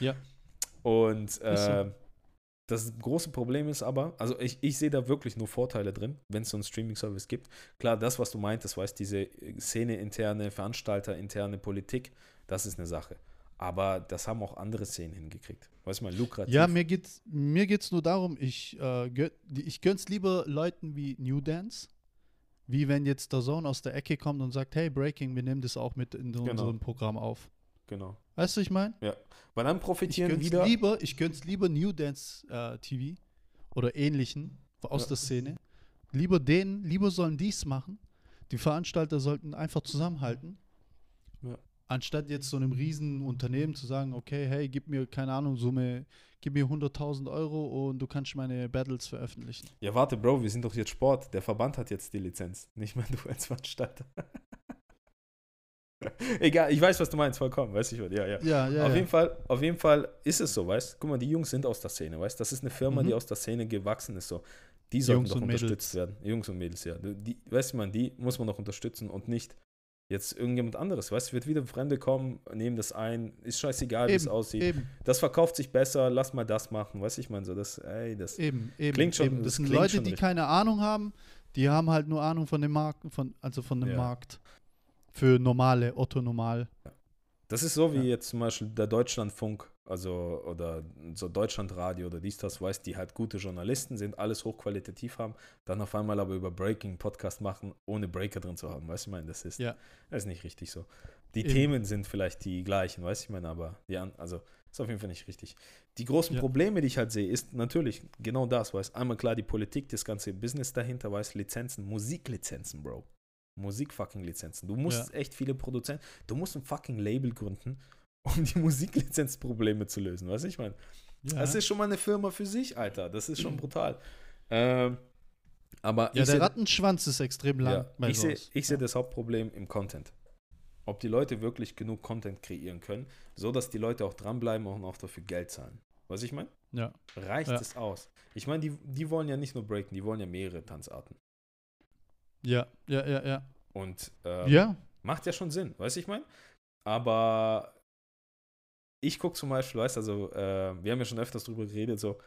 Ja. Und äh, das große Problem ist aber, also ich, ich sehe da wirklich nur Vorteile drin, wenn es so einen Streaming-Service gibt. Klar, das, was du meintest, weißt diese äh, Szene-interne, Veranstalter-interne Politik, das ist eine Sache. Aber das haben auch andere Szenen hingekriegt. Weißt du mal, lukrativ. Ja, mir geht's, mir geht's nur darum, ich, äh, gö die- ich gönn's lieber Leuten wie New Dance, wie wenn jetzt der Sohn aus der Ecke kommt und sagt, hey, Breaking, wir nehmen das auch mit in Genau. unserem Programm auf. Genau. Weißt du, ich meine? Weil dann Ich profitieren gönn's wieder. lieber, ich gönn's lieber New Dance äh, TV oder ähnlichen aus Ja. der Szene. Lieber denen, lieber sollen dies machen. Die Veranstalter sollten einfach zusammenhalten. Anstatt jetzt so einem riesen Unternehmen zu sagen, okay, hey, gib mir, keine Ahnung, Summe, gib mir 100.000 Euro und du kannst meine Battles veröffentlichen. Ja, warte, Bro, wir sind doch jetzt Sport. Der Verband hat jetzt die Lizenz. Nicht mehr du als Veranstalter. Egal, ich weiß, was du meinst, vollkommen, weiß ich was. Ja, ja. Ja, ja. auf, ja. Jeden Fall, auf jeden Fall ist es so, weißt Guck mal, die Jungs sind aus der Szene, weißt Das ist eine Firma, Mhm. die aus der Szene gewachsen ist, so. Die sollten Jungs doch unterstützt werden. Jungs und Mädels, ja. Die, weißt du, man, die muss man doch unterstützen und nicht jetzt irgendjemand anderes, weißt du, wird wieder Fremde kommen, nehmen das ein, ist scheißegal, wie es aussieht. Eben, Das verkauft sich besser, lass mal das machen, weißt du, ich meine, so, das, ey, das. eben, eben. Klingt schon- eben. das Das sind Leute, die keine Ahnung haben, die haben halt nur Ahnung von dem Markt, von, also von dem Ja. Markt. Für normale, Otto Normal. Das ist so wie Ja. jetzt zum Beispiel der Deutschlandfunk, also oder so Deutschlandradio oder dies, das, weiß, die halt gute Journalisten sind, alles hochqualitativ haben, dann auf einmal aber über Breaking Podcast machen, ohne Breaker drin zu haben. Weißt du, ich meine, das ist, Ja. das ist nicht richtig so. Die Eben. Themen sind vielleicht die gleichen, weißt du, ich meine, aber die an, also ist auf jeden Fall nicht richtig. Die großen Ja. Probleme, die ich halt sehe, ist natürlich genau das, weißt einmal klar die Politik, das ganze Business dahinter, weißt Lizenzen, Musiklizenzen, Bro. Musik-fucking-Lizenzen. Du musst echt viele Produzenten, du musst ein fucking Label gründen um die Musiklizenzprobleme zu lösen. Weißt du, ich meine? Ja. Das ist schon mal eine Firma für sich, Alter. Das ist schon brutal. Ähm, aber ja, der seh- Rattenschwanz ist extrem lang. ja, ich sehe ich seh das Hauptproblem im Content. Ob die Leute wirklich genug Content kreieren können, so dass die Leute auch dranbleiben und auch dafür Geld zahlen. Was ich meine? Ja. Reicht Ja. es aus? Ich meine, die, die wollen ja nicht nur breaken, die wollen ja mehrere Tanzarten. Ja, ja, ja, ja. Und ähm, Ja, macht ja schon Sinn, weißt du, ich meine? Aber ich gucke zum Beispiel, weißt du, also, äh, wir haben ja schon öfters drüber geredet, so,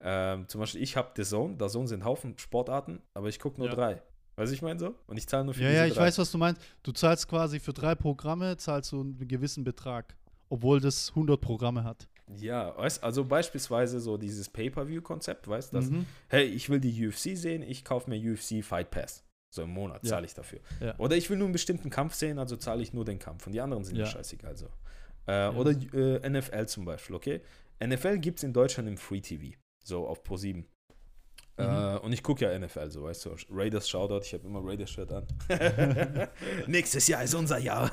ähm, zum Beispiel, ich habe The Zone, The Zone sind Haufen Sportarten, aber ich gucke nur Ja. drei. Weißt du, ich meine so? Und ich zahle nur für ja, ja, ich drei. weiß, was du meinst. Du zahlst quasi für drei Programme, zahlst du einen gewissen Betrag, obwohl das 100 Programme hat. Ja, weißt also beispielsweise so dieses Pay-Per-View-Konzept, weißt du, dass, Mhm. hey, ich will die UFC sehen, ich kaufe mir UFC Fight Pass. So im Monat Ja. zahle ich dafür. Ja. Oder ich will nur einen bestimmten Kampf sehen, also zahle ich nur den Kampf. Und die anderen sind Ja. scheißegal. So. Äh, Oder äh, NFL zum Beispiel, okay? NFL gibt es in Deutschland im Free TV, so auf Pro 7. Mhm. Äh, und ich gucke ja NFL, so weißt du. Raiders Shoutout, ich habe immer Raiders-Shirt an. Nächstes Jahr ist unser Jahr.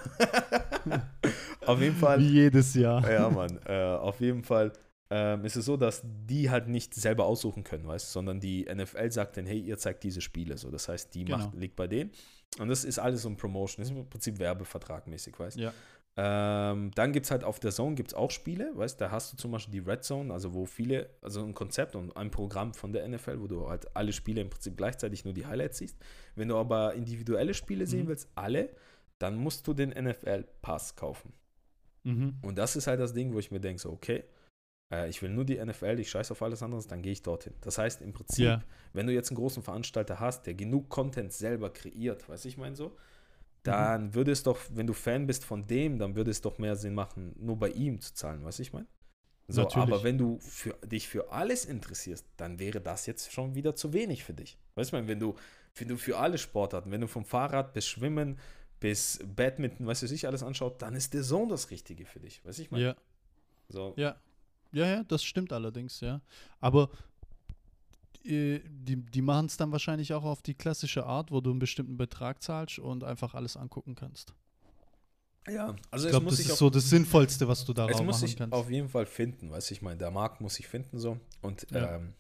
auf jeden Fall. Wie jedes Jahr. Ja, Mann. Äh, auf jeden Fall ähm, ist es so, dass die halt nicht selber aussuchen können, weißt du, sondern die NFL sagt dann, hey, ihr zeigt diese Spiele. So, das heißt, die Genau. Macht liegt bei denen. Und das ist alles so ein Promotion. Das ist im Prinzip Werbevertragmäßig, weißt du. Ja. Ähm, dann gibt es halt auf der Zone gibt's auch Spiele, weißt da hast du zum Beispiel die Red Zone, also wo viele, also ein Konzept und ein Programm von der NFL, wo du halt alle Spiele im Prinzip gleichzeitig nur die Highlights siehst. Wenn du aber individuelle Spiele sehen Mhm. willst, alle, dann musst du den NFL-Pass kaufen. Mhm. Und das ist halt das Ding, wo ich mir denke, so, okay, äh, ich will nur die NFL, ich scheiße auf alles anderes, dann gehe ich dorthin. Das heißt, im Prinzip, Ja. wenn du jetzt einen großen Veranstalter hast, der genug Content selber kreiert, weiß ich mein so, dann würde es doch, wenn du Fan bist von dem, dann würde es doch mehr Sinn machen, nur bei ihm zu zahlen, weiß ich mein. So, Natürlich. aber wenn du für, dich für alles interessierst, dann wäre das jetzt schon wieder zu wenig für dich. Weißt du, mein, wenn du, wenn du für alle Sportarten, wenn du vom Fahrrad bis Schwimmen bis Badminton, weißt du, sich alles anschaut, dann ist der Sohn das Richtige für dich. Weiß ich mein. Ja. So. Ja. Ja, ja, das stimmt allerdings, ja. Aber die, die machen es dann wahrscheinlich auch auf die klassische Art, wo du einen bestimmten Betrag zahlst und einfach alles angucken kannst. Ja, also Ich es glaube, muss das sich ist so das Sinnvollste, was du es darauf muss machen sich kannst. auf jeden Fall finden, weißt du, ich meine, der Markt muss sich finden so und Ja. ähm,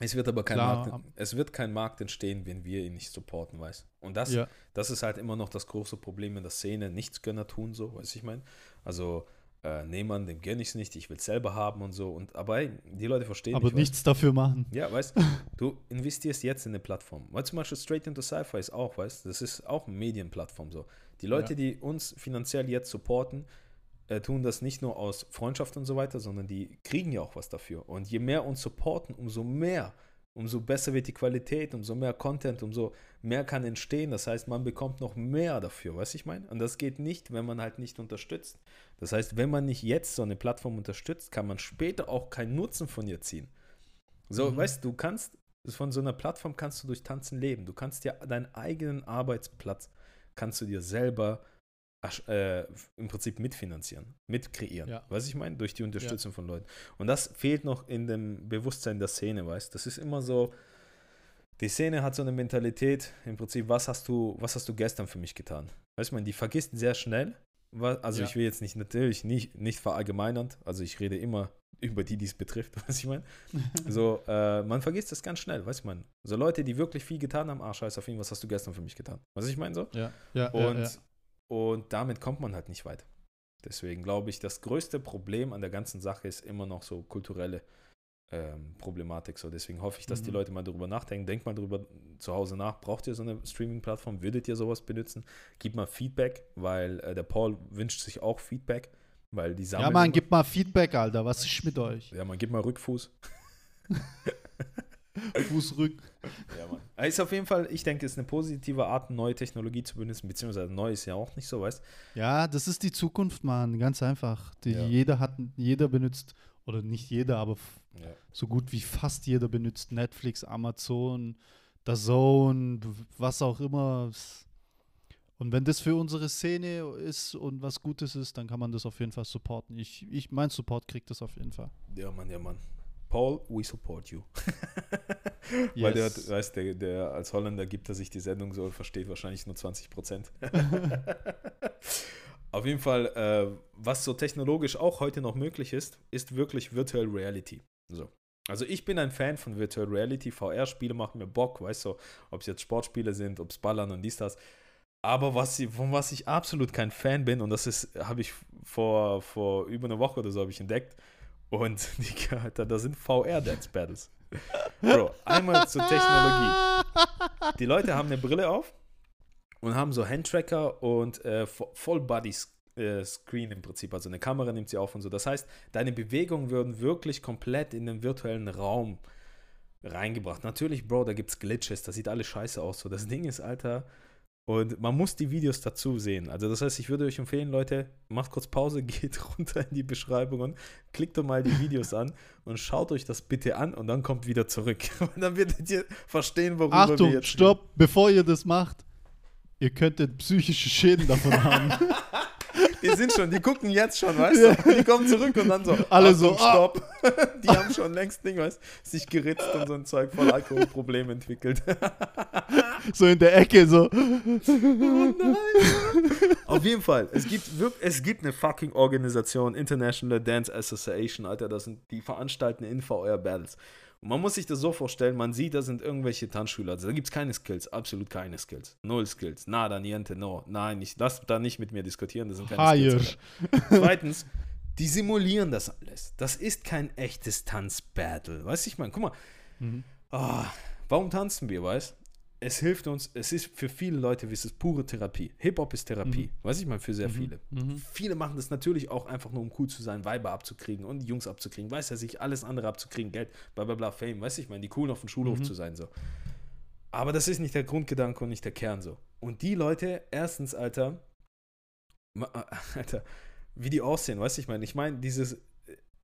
es wird aber kein Klar, Markt, es wird kein Markt entstehen, wenn wir ihn nicht supporten, weißt Und das, ja, das ist halt immer noch das große Problem in der Szene, Nichtsgönner tun so, weißt du, ich meine, also äh, Nehmann, dem gönne ich es nicht, ich will es selber haben und so und aber ey, die Leute verstehen aber nicht, weißt nichts dafür machen. Ja, weißt du, investierst jetzt in eine Plattform. Weil zum Beispiel Straight into Sci-Fi ist auch, weißt du, das ist auch eine Medienplattform so. Die Leute, Ja. die uns finanziell jetzt supporten, äh, tun das nicht nur aus Freundschaft und so weiter, sondern die kriegen ja auch was dafür. Und je mehr uns supporten, umso mehr, umso besser wird die Qualität, umso mehr Content, umso mehr kann entstehen. Das heißt, man bekommt noch mehr dafür, weißt du, ich meine? Und das geht nicht, wenn man halt nicht unterstützt. Das heißt, wenn man nicht jetzt so eine Plattform unterstützt, kann man später auch keinen Nutzen von ihr ziehen. So, Mhm. weißt du, du kannst, von so einer Plattform kannst du durch Tanzen leben. Du kannst ja deinen eigenen Arbeitsplatz, kannst du dir selber äh, im Prinzip mitfinanzieren, mitkreieren. Ja. Weißt du, ich meine? Durch die Unterstützung von Leuten. Und das fehlt noch in dem Bewusstsein der Szene, weißt du? Das ist immer so, die Szene hat so eine Mentalität, im Prinzip, was hast du, was hast du gestern für mich getan? Weißt du, man, die vergisst sehr schnell. Also Ja. ich will jetzt nicht natürlich nicht, nicht verallgemeinernd, also ich rede immer über die, die es betrifft, was ich meine. So, äh, man vergisst das ganz schnell, weißt du, man. So Leute, die wirklich viel getan haben, ah, scheiß auf ihn, was hast du gestern für mich getan? Was ich meine so? Ja, ja, Und, ja, ja. und damit kommt man halt nicht weit. Deswegen glaube ich, das größte Problem an der ganzen Sache ist immer noch so kulturelle ähm, Problematik. So, deswegen hoffe ich, dass die Mhm. Leute mal darüber nachdenken. Denkt mal darüber zu Hause nach. Braucht ihr so eine Streaming-Plattform? Würdet ihr sowas benutzen? Gib mal Feedback, weil äh, der Paul wünscht sich auch Feedback, weil die Ja, sammeln. Mann, immer- gib mal Feedback, Alter. Was ist mit euch? ja, man, gib mal Rückfuß. Fuß rück. Ja, Mann. Ist auf jeden Fall, ich denke, es ist eine positive Art, neue Technologie zu benutzen, beziehungsweise neu ist ja auch nicht so, weißt Ja, das ist die Zukunft, Mann. Ganz einfach. Die, Ja. Jeder hat, jeder benutzt, oder nicht jeder, aber Ja. so gut wie fast jeder benutzt Netflix, Amazon, The Zone, was auch immer. Und wenn das für unsere Szene ist und was Gutes ist, dann kann man das auf jeden Fall supporten. Ich, ich mein Support kriegt das auf jeden Fall. Ja, Mann, ja, Mann. Paul, we support you. Weil der, Yes. weißt, der, der als Holländer gibt er sich die Sendung so, versteht wahrscheinlich nur 20 Prozent. Auf jeden Fall, äh, was so technologisch auch heute noch möglich ist, ist wirklich Virtual Reality. So. Also ich bin ein Fan von Virtual Reality, VR-Spiele machen mir Bock, weißt du, ob es jetzt Sportspiele sind, ob es Ballern und dies, das. Aber was, von was ich absolut kein Fan bin, und das ist, habe ich vor, vor über einer Woche oder so ich entdeckt, und die, da sind VR-Dance-Battles. Bro, einmal zur Technologie. Die Leute haben eine Brille auf und haben so Handtracker und äh, Full-Body-Screen im Prinzip. Also eine Kamera nimmt sie auf und so. Das heißt, deine Bewegungen würden wirklich komplett in den virtuellen Raum reingebracht. Natürlich, Bro, da gibt es Glitches, das sieht alles scheiße aus. So, das Ding ist, Alter, und man muss die Videos dazu sehen. Also das heißt, ich würde euch empfehlen, Leute, macht kurz Pause, geht runter in die Beschreibung und klickt doch mal die Videos an und schaut euch das bitte an und dann kommt wieder zurück. Und dann werdet ihr verstehen, worüber Achtung, wir jetzt stopp, bevor ihr das macht, ihr könntet psychische Schäden davon haben. Die sind schon, die gucken jetzt schon, weißt du? Die kommen zurück und dann so, Alle Achtung, so, ah. stopp. Die haben schon längst Ding, weißt sich geritzt und so ein Zeug voll Alkoholproblem entwickelt. so in der Ecke, so. Auf jeden Fall, es gibt, es gibt eine fucking Organisation, International Dance Association, Alter, das sind die veranstalten in VR Battles. Und man muss sich das so vorstellen, man sieht, da sind irgendwelche Tanzschüler, also da gibt es keine Skills, absolut keine Skills. Null Skills, nada, niente, no. Nein, ich lass da nicht mit mir diskutieren, das sind keine Haier. Skills. Zweitens, die simulieren das alles. Das ist kein echtes Tanzbattle. Weißt du, ich meine, guck mal, Mhm. Ah, warum tanzen wir, weißt Es hilft uns, es ist für viele Leute, wie es ist pure Therapie. Hip-Hop ist Therapie, weiß ich mal, für sehr viele. Mhm. Viele machen das natürlich auch einfach nur, um cool zu sein, Weiber abzukriegen und Jungs abzukriegen, weiß er sich, alles andere abzukriegen, Geld, bla bla bla, Fame, weiß ich mal, die coolen auf dem Schulhof Mhm. zu sein, so. Aber das ist nicht der Grundgedanke und nicht der Kern, so. Und die Leute, erstens, Alter, ma- Alter, wie die aussehen, weißt du, ich meine, ich meine, dieses,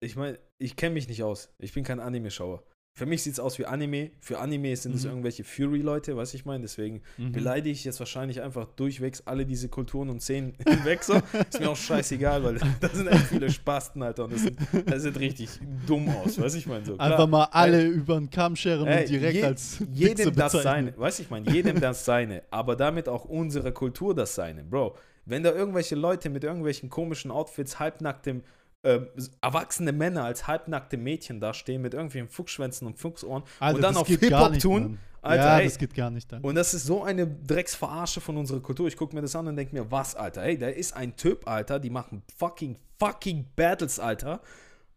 ich meine, ich kenne mich nicht aus, ich bin kein Anime-Schauer. Für mich sieht es aus wie Anime. Für Anime sind es Mhm. irgendwelche Fury-Leute, weiß ich meine. Deswegen Mhm. beleidige ich jetzt wahrscheinlich einfach durchwegs alle diese Kulturen und Szenen hinweg. So. Ist mir auch scheißegal, weil da sind echt viele Spasten, Alter. Und das sieht, das sieht richtig dumm aus, weiß ich meine. So, klar, Einfach mal alle weil- über den Kamm scheren Ey, und direkt je- als jedem das bezeichnen. seine, weiß ich meine, jedem das seine, aber damit auch unsere Kultur das seine, Bro. Wenn da irgendwelche Leute mit irgendwelchen komischen Outfits, halbnacktem, ähm, erwachsene Männer als halbnackte Mädchen da stehen mit irgendwelchen Fuchsschwänzen und Fuchsohren Alter, und dann auf Hip-Hop tun, Mann. Alter, ja, ey. das geht gar nicht. Alter. und das ist so eine Drecksverarsche von unserer Kultur. Ich gucke mir das an und denke mir, was, Alter? Hey, da ist ein Typ, Alter, die machen fucking, fucking Battles, Alter.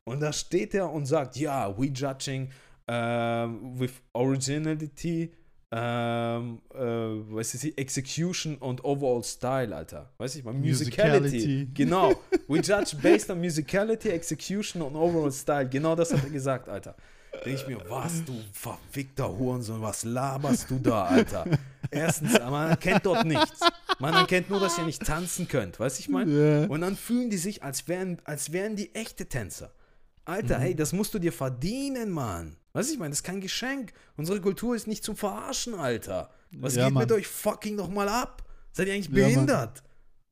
Und da steht er und sagt, ja, we judging ähm, with originality, ähm, äh, was ist die, execution und overall style, Alter. Weiß ich mal, musicality. Musicality. Genau. We judge based on musicality, execution und overall style. Genau das hat er gesagt, Alter. Denke ich mir, was, du verfickter Hurensohn, was laberst du da, Alter? Erstens, man erkennt dort nichts. Man erkennt nur, dass ihr nicht tanzen könnt, weißt du, ich meine? Ja. Und dann fühlen die sich, als wären, als wären die echte Tänzer. Alter, hey, das musst du dir verdienen, Mann. Weißt du, ich meine, das ist kein Geschenk. Unsere Kultur ist nicht zum Verarschen, Alter. Was Ja, geht mit Mann. euch fucking nochmal ab? Seid ihr eigentlich Ja, behindert?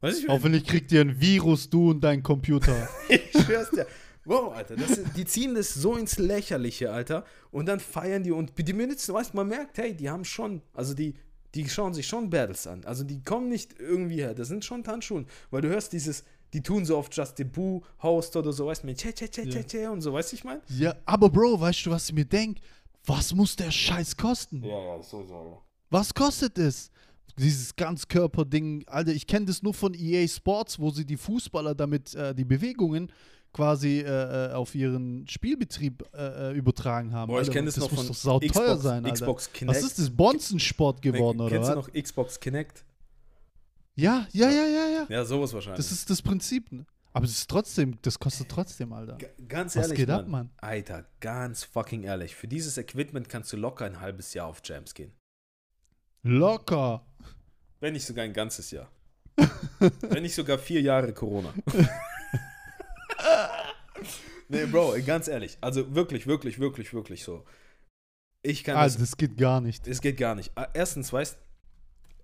weißt du, ich Hoffentlich kriegt ihr ein Virus, du und dein Computer. ich schwör's dir. Wow, Alter, das die ziehen das so ins Lächerliche, Alter. Und dann feiern die und die benutzen, weißt du, man merkt, hey, die haben schon, also die, die schauen sich schon Battles an. Also die kommen nicht irgendwie her, das sind schon Tanzschulen. Weil du hörst dieses, die tun so oft Just the Boo Host oder so, weißt du, mit Che, Che, Che, Ja. Che, Che und so, weißt du, ich meine? ja, aber Bro, weißt du, was ich mir denke? Was muss der Scheiß kosten? ja, sowieso. Was kostet es? Dieses Ganzkörperding, Alter, ich kenne das nur von EA Sports, wo sie die Fußballer damit äh, die Bewegungen quasi äh, äh, auf ihren Spielbetrieb äh, äh, übertragen haben. Boah, ich kenne das, das noch muss von doch sauteuer Xbox, sein, Alter. Xbox Kinect. Was ist das? Bonzensport geworden, oder Kennst was? du noch Xbox Kinect? Ja, ja, ja, ja, ja. Ja, sowas wahrscheinlich. Das ist das Prinzip. Ne? Aber es ist trotzdem, das kostet trotzdem, Alter. G- Ganz Was ehrlich, geht Mann. ab, Mann? Alter, ganz fucking ehrlich. Für dieses Equipment kannst du locker ein halbes Jahr auf Jams gehen. Locker. Wenn nicht sogar ein ganzes Jahr. Wenn nicht sogar vier Jahre Corona. nee, Bro, ganz ehrlich. Also wirklich, wirklich, wirklich, wirklich so. Ich kann Also, das. das geht gar nicht. Es geht gar nicht. Ah, Erstens, weißt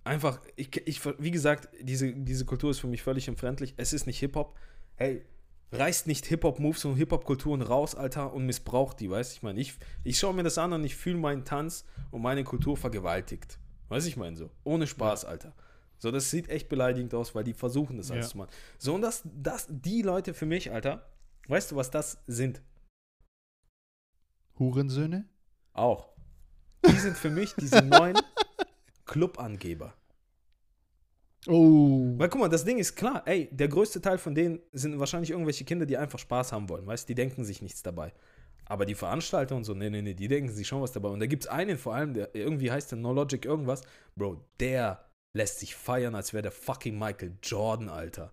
einfach, ich, ich, wie gesagt, diese, diese Kultur ist für mich völlig entfremdlich. Es ist nicht Hip-Hop. Hey, reißt nicht Hip-Hop-Moves und Hip-Hop-Kulturen raus, Alter, und missbraucht die, weißt du? Ich meine, ich, ich schaue mir das an und ich fühle meinen Tanz und meine Kultur vergewaltigt. Weiß ich meine so. Ohne Spaß, Alter. So, das sieht echt beleidigend aus, weil die versuchen das alles Ja. zu machen. So, und das, das, die Leute für mich, Alter, weißt du, was das sind? Hurensöhne? Auch. Die sind für mich diese neuen Clubangeber. Oh. Weil guck mal, das Ding ist klar, ey, der größte Teil von denen sind wahrscheinlich irgendwelche Kinder, die einfach Spaß haben wollen, weißt du, die denken sich nichts dabei. Aber die Veranstalter und so, nee, nee, nee, die denken sich schon was dabei. Und da gibt es einen vor allem, der irgendwie heißt der No Logic irgendwas, Bro, der lässt sich feiern, als wäre der fucking Michael Jordan, Alter.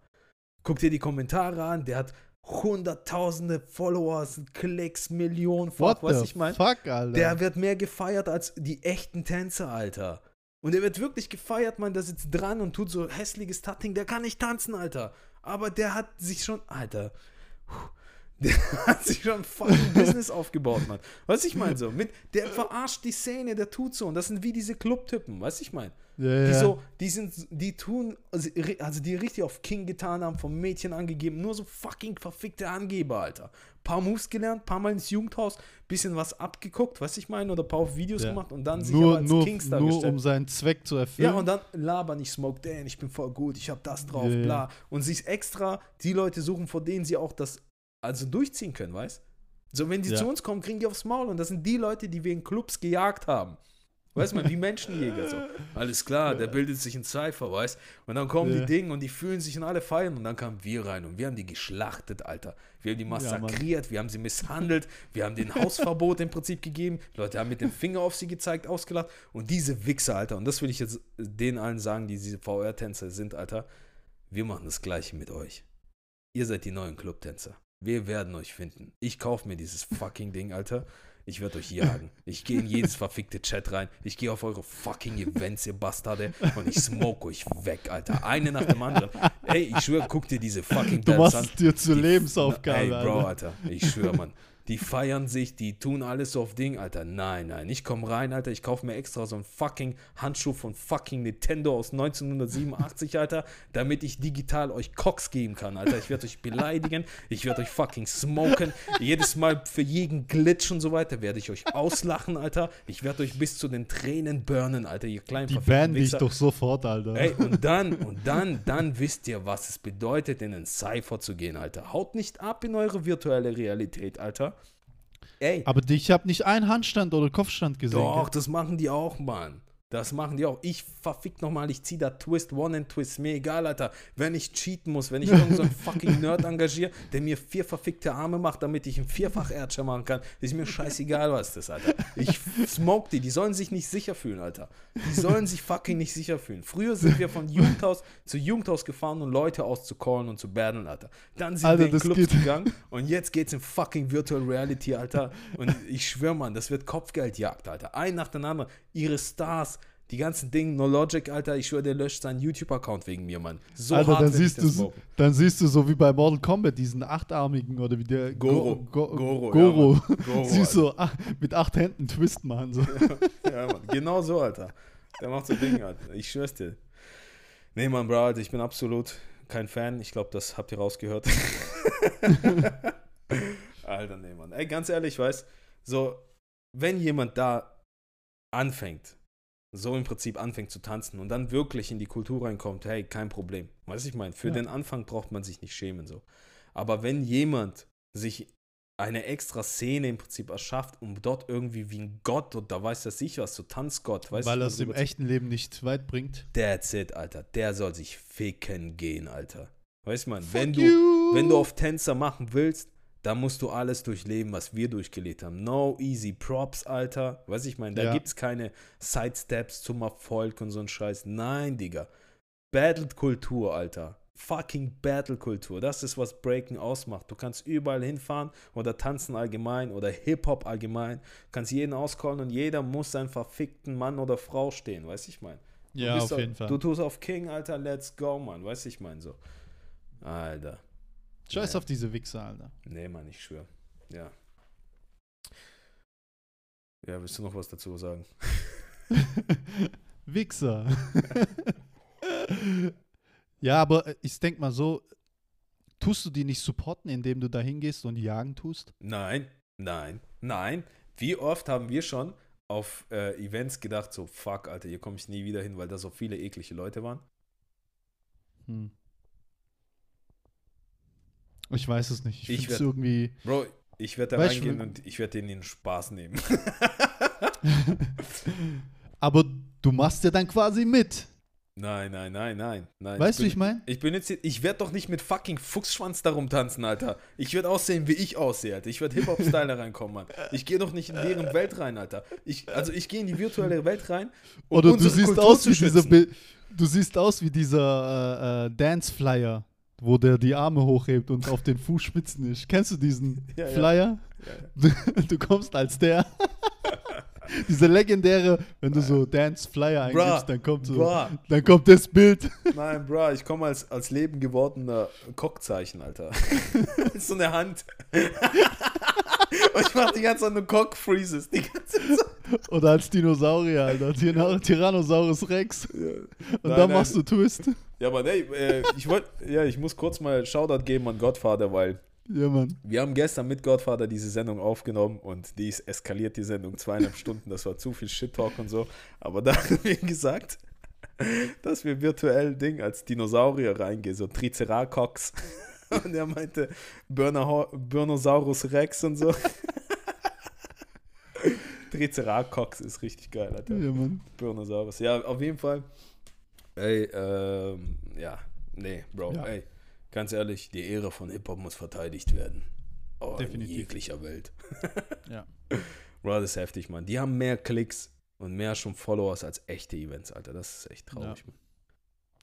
Guck dir die Kommentare an, der hat hunderttausende Followers, Klicks, Millionen, fuck, was ich meine. fuck, Alter? Der wird mehr gefeiert als die echten Tänzer, Alter. Und der wird wirklich gefeiert, man, der sitzt dran und tut so hässliches Tutting. Der kann nicht tanzen, Alter. Aber der hat sich schon, Alter, puh, der hat sich schon fucking Business aufgebaut, Mann. Weißt du, ich meine so? Mit, der verarscht die Szene, der tut so. Und das sind wie diese Clubtypen, weißt du, ich meine? ja, Die ja. so, die sind, die tun, also, also die richtig auf King getan haben, vom Mädchen angegeben, nur so fucking verfickte Angeber, Alter. Paar Moves gelernt, paar Mal ins Jugendhaus, bisschen was abgeguckt, was ich meine, oder paar auf Videos Ja. gemacht und dann sich nur, aber als nur, Kings nur um seinen Zweck zu erfüllen. ja, und dann labern, ich smoke den, ich bin voll gut, ich hab das drauf, bla. Und sich extra die Leute suchen, vor denen sie auch das also durchziehen können, weißt So, wenn die Ja. zu uns kommen, kriegen die aufs Maul und das sind die Leute, die wir in Clubs gejagt haben. Weißt du, wie Menschenjäger so. Alles klar, der bildet sich ein Cypher, weißt Und dann kommen Ja. die Dinge und die fühlen sich und alle feiern und dann kamen wir rein und wir haben die geschlachtet, Alter. Wir haben die massakriert, wir haben sie misshandelt, wir haben den Hausverbot im Prinzip gegeben. Die Leute haben mit dem Finger auf sie gezeigt, ausgelacht. Und diese Wichser, Alter, und das will ich jetzt denen allen sagen, die diese VR-Tänzer sind, Alter. Wir machen das Gleiche mit euch. Ihr seid die neuen Clubtänzer. Wir werden euch finden. Ich kaufe mir dieses fucking Ding, Alter. Ich werde euch jagen. Ich gehe in jedes verfickte Chat rein. Ich gehe auf eure fucking Events, ihr Bastarde. Und ich smoke euch weg, Alter. Eine nach dem anderen. Ey, ich schwöre, guck dir diese fucking du Bands machst an. es dir zur Lebensaufgabe, Ey, Bro. Alter. Ich schwöre, Mann. Die feiern sich, die tun alles so auf Ding, Alter. Nein, nein. Ich komme rein, Alter. Ich kaufe mir extra so einen fucking Handschuh von fucking Nintendo aus 1987, Alter, damit ich digital euch Cox geben kann, Alter. Ich werde euch beleidigen. Ich werde euch fucking smoken. Jedes Mal für jeden Glitch und so weiter werde ich euch auslachen, Alter. Ich werde euch bis zu den Tränen burnen, Alter, ihr kleinen Die bannen dich doch sofort, Alter. Ey, und dann, und dann, dann wisst ihr, was es bedeutet, in einen Cypher zu gehen, Alter. Haut nicht ab in eure virtuelle Realität, Alter. Ey, Aber ich habe nicht einen Handstand oder Kopfstand gesehen. doch, gell? das machen die auch, Mann. Das machen die auch. Ich verfick nochmal, ich zieh da Twist, One and Twist. Mir egal, Alter. Wenn ich cheaten muss, wenn ich irgendeinen so einen fucking Nerd engagiere, der mir vier verfickte Arme macht, damit ich einen vierfach Erdscher machen kann, ist mir scheißegal, was das ist, Alter. Ich smoke die. Die sollen sich nicht sicher fühlen, Alter. Die sollen sich fucking nicht sicher fühlen. Früher sind wir von Jugendhaus zu Jugendhaus gefahren, um Leute auszucallen und zu battlen, Alter. Dann sind Alter, wir in Clubs geht- gegangen und jetzt geht's in fucking Virtual Reality, Alter. Und ich schwöre, Mann, das wird Kopfgeldjagd, Alter. Ein nach dem anderen. Ihre Stars, die ganzen Dinge, No Logic, Alter, ich schwöre, der löscht seinen YouTube-Account wegen mir, Mann. So Alter, hart dann siehst, du, dann siehst du so wie bei Mortal Kombat diesen achtarmigen oder wie der Goro. Go, Go, Goro, Goro. ja. Goro, siehst du ah, mit acht Händen Twist machen. So. Ja, Mann, genau so, Alter. Der macht so Dinge, Alter. Ich schwör's dir. Nee, Mann, Bro, Alter, ich bin absolut kein Fan. Ich glaube, das habt ihr rausgehört. Alter, nee, Mann. Ey, ganz ehrlich, weißt so, wenn jemand da anfängt, so im Prinzip anfängt zu tanzen und dann wirklich in die Kultur reinkommt, hey, kein Problem. Weißt du, ich meine, für Ja. den Anfang braucht man sich nicht schämen, so. Aber wenn jemand sich eine extra Szene im Prinzip erschafft, um dort irgendwie wie ein Gott oder weiß das ich was, so Tanzgott, weißt weil du, er es im echten Leben nicht weit bringt. That's it, Alter. Der soll sich ficken gehen, Alter. Weißt du, man, wenn du, wenn du auf Tänzer machen willst, dann musst du alles durchleben, was wir durchgelebt haben. No easy props, Alter. Weißt du, ich meine, da Ja. gibt's keine Sidesteps zum Erfolg und so ein Scheiß. Nein, Digga. Battle-Kultur, Alter. Fucking Battle-Kultur. Das ist, was Breaking ausmacht. Du kannst überall hinfahren oder tanzen allgemein oder Hip-Hop allgemein. Du kannst jeden auscallen und jeder muss seinen verfickten Mann oder Frau stehen. Weißt du, ich meine. Du Ja, auf auf- jeden Fall. Du tust auf King, Alter, let's go, Mann. Weißt du, ich meine so. Alter. Scheiß Nee. auf diese Wichser, Alter. Nee, Mann, ich schwöre. Ja. Ja, willst du noch was dazu sagen? Wichser. ja, aber äh, ich denke mal so, tust du die nicht supporten, indem du da hingehst und jagen tust? Nein, nein, nein. Wie oft haben wir schon auf äh, Events gedacht, so, fuck, Alter, hier komme ich nie wieder hin, weil da so viele eklige Leute waren? Hm. Ich weiß es nicht. Ich, Ich finde es werd- irgendwie. Bro, ich werde da reingehen und ich werde denen den Spaß nehmen. Aber du machst ja dann quasi mit. nein, nein, nein, nein. nein Weißt du, ich meine? Ich bin jetzt, ich werde doch nicht mit fucking Fuchsschwanz darum tanzen, Alter. Ich werde aussehen, wie ich aussehe, Alter. Ich werde Hip-Hop-Style reinkommen, Mann. Ich gehe doch nicht in deren Welt rein, Alter. Ich, also ich gehe in die virtuelle Welt rein. um Oder du siehst Kultur aus wie dieser Du siehst aus wie dieser äh, äh, Dance-Flyer, wo der die Arme hochhebt und auf den Fußspitzen ist. Kennst du diesen Ja, ja. Flyer? Du, kommst als der. Dieser legendäre, wenn du so Dance-Flyer eingibst, dann kommt so, Bruh. dann kommt das Bild. Nein, bro, ich komme als, als Leben gewordener Cockzeichen, Alter. so eine Hand. Und ich mache die ganze Zeit nur Cock-Freezes. Die ganze Zeit. Oder als Dinosaurier, Alter. Tyrann- Tyrannosaurus Rex. Und Nein, dann nein. machst du Twist. Ja, aber nee, äh, ich wollte, ja, ich muss kurz mal Shoutout geben an Godfather, weil Ja, Mann. wir haben gestern mit Godfather diese Sendung aufgenommen und die ist eskaliert, die Sendung, zweieinhalb Stunden, das war zu viel Shit-Talk und so. Aber da haben wir gesagt, dass wir virtuell Ding als Dinosaurier reingehen, so Triceratops. Und er meinte Burnosaurus Rex und so. Triceratops ist richtig geil, Alter. Ja, Mann. Burnosaurus. Ja, auf jeden Fall. Ey, ähm, ja, nee, Bro, Ja. ey, ganz ehrlich, die Ehre von Hip-Hop muss verteidigt werden. Oh, Definitiv. in jeglicher Welt. Ja. Bro, das ist heftig, Mann. Die haben mehr Klicks und mehr schon Followers als echte Events, Alter. Das ist echt traurig, Ja. Mann.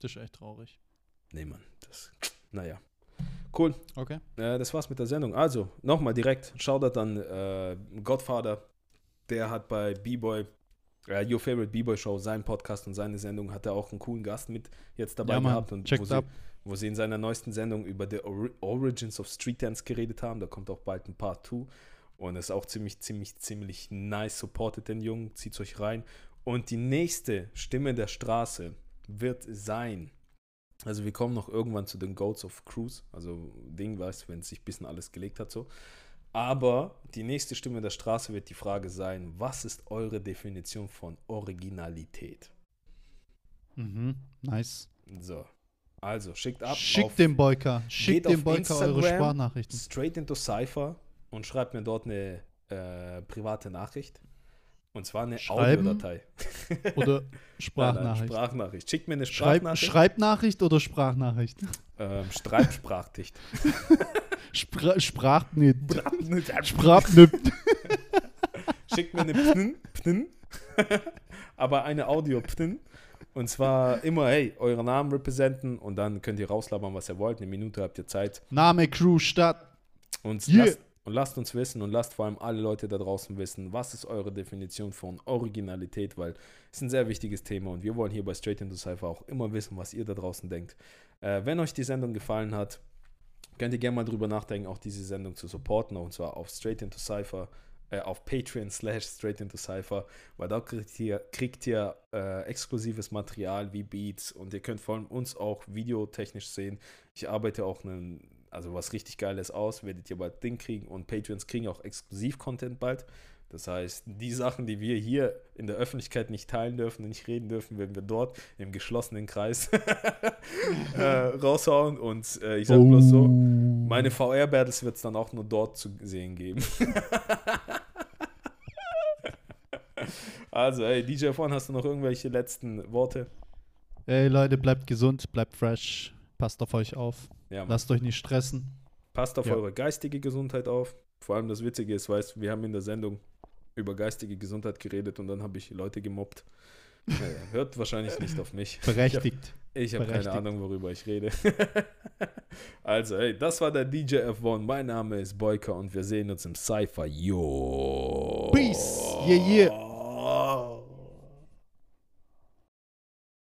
Das ist echt traurig. Nee, Mann, das, naja. Cool, Okay. äh, das war's mit der Sendung. Also, nochmal direkt, Shoutout an äh, Godfather. Der hat bei B-Boy, äh, Your Favorite B-Boy Show, seinen Podcast und seine Sendung, hat er auch einen coolen Gast mit jetzt dabei Ja, gehabt. Und wo sie, wo sie in seiner neuesten Sendung über The Ori Origins of Street Dance geredet haben. Da kommt auch bald ein Part 2. Und ist auch ziemlich, ziemlich, ziemlich nice. Supportet den Jungen, zieht euch rein. Und die nächste Stimme der Straße wird sein. Also wir kommen noch irgendwann zu den Goats of Cruise. Also Ding, weißt wenn sich ein bisschen alles gelegt hat so. Aber die nächste Stimme der Straße wird die Frage sein, was ist eure Definition von Originalität? Mhm. Nice. So. Also schickt ab. Schickt auf dem Boyka. Schickt dem Boyka eure Instagram. Sprachnachrichten. straight into Cypher und schreibt mir dort eine äh, private Nachricht. Und zwar eine Schreiben? Audiodatei. Oder Nein, nein, Sprachnachricht. Sprachnachricht. Schickt mir eine Schreib, Sprachnachricht. Schreibnachricht oder Sprachnachricht? ähm, Streitsprachdicht. Spra Sprachnit. Sprachnit. Schickt mir eine Pnin, Pnin, aber eine Audio Pnin. Und zwar immer, hey, eure Namen representen und dann könnt ihr rauslabern, was ihr wollt. Eine Minute habt ihr Zeit. Name, Crew, Stadt. Und, Yeah. lasst, und lasst uns wissen und lasst vor allem alle Leute da draußen wissen, was ist eure Definition von Originalität, weil es ist ein sehr wichtiges Thema und wir wollen hier bei Straight into Cypher auch immer wissen, was ihr da draußen denkt. Äh, wenn euch die Sendung gefallen hat, könnt ihr gerne mal drüber nachdenken, auch diese Sendung zu supporten und zwar auf Straight into Cypher, äh, auf Patreon slash Straight into Cypher, weil da kriegt ihr, kriegt ihr äh, exklusives Material wie Beats und ihr könnt vor allem uns auch videotechnisch sehen. Ich arbeite auch einen, also was richtig Geiles aus, werdet ihr bald Ding kriegen und Patreons kriegen auch Exklusiv-Content bald. Das heißt, die Sachen, die wir hier in der Öffentlichkeit nicht teilen dürfen und nicht reden dürfen, werden wir dort im geschlossenen Kreis äh, raushauen. Und äh, ich sage bloß so, meine VR-Battles wird es dann auch nur dort zu sehen geben. also, hey, DJ Von, hast du noch irgendwelche letzten Worte? Ey Leute, bleibt gesund, bleibt fresh. Passt auf euch auf. Ja. Lasst euch nicht stressen. Passt auf Ja. eure geistige Gesundheit auf. Vor allem das Witzige ist, weißt wir haben in der Sendung über geistige Gesundheit geredet und dann habe ich Leute gemobbt. Naja, hört wahrscheinlich nicht auf mich. Berechtigt. Ich habe keine Berechtigt. Ahnung, worüber ich rede. also, hey, das war der DJ F1. Mein Name ist Boyka und wir sehen uns im Cypher. Yo. Peace. Yeah, yeah.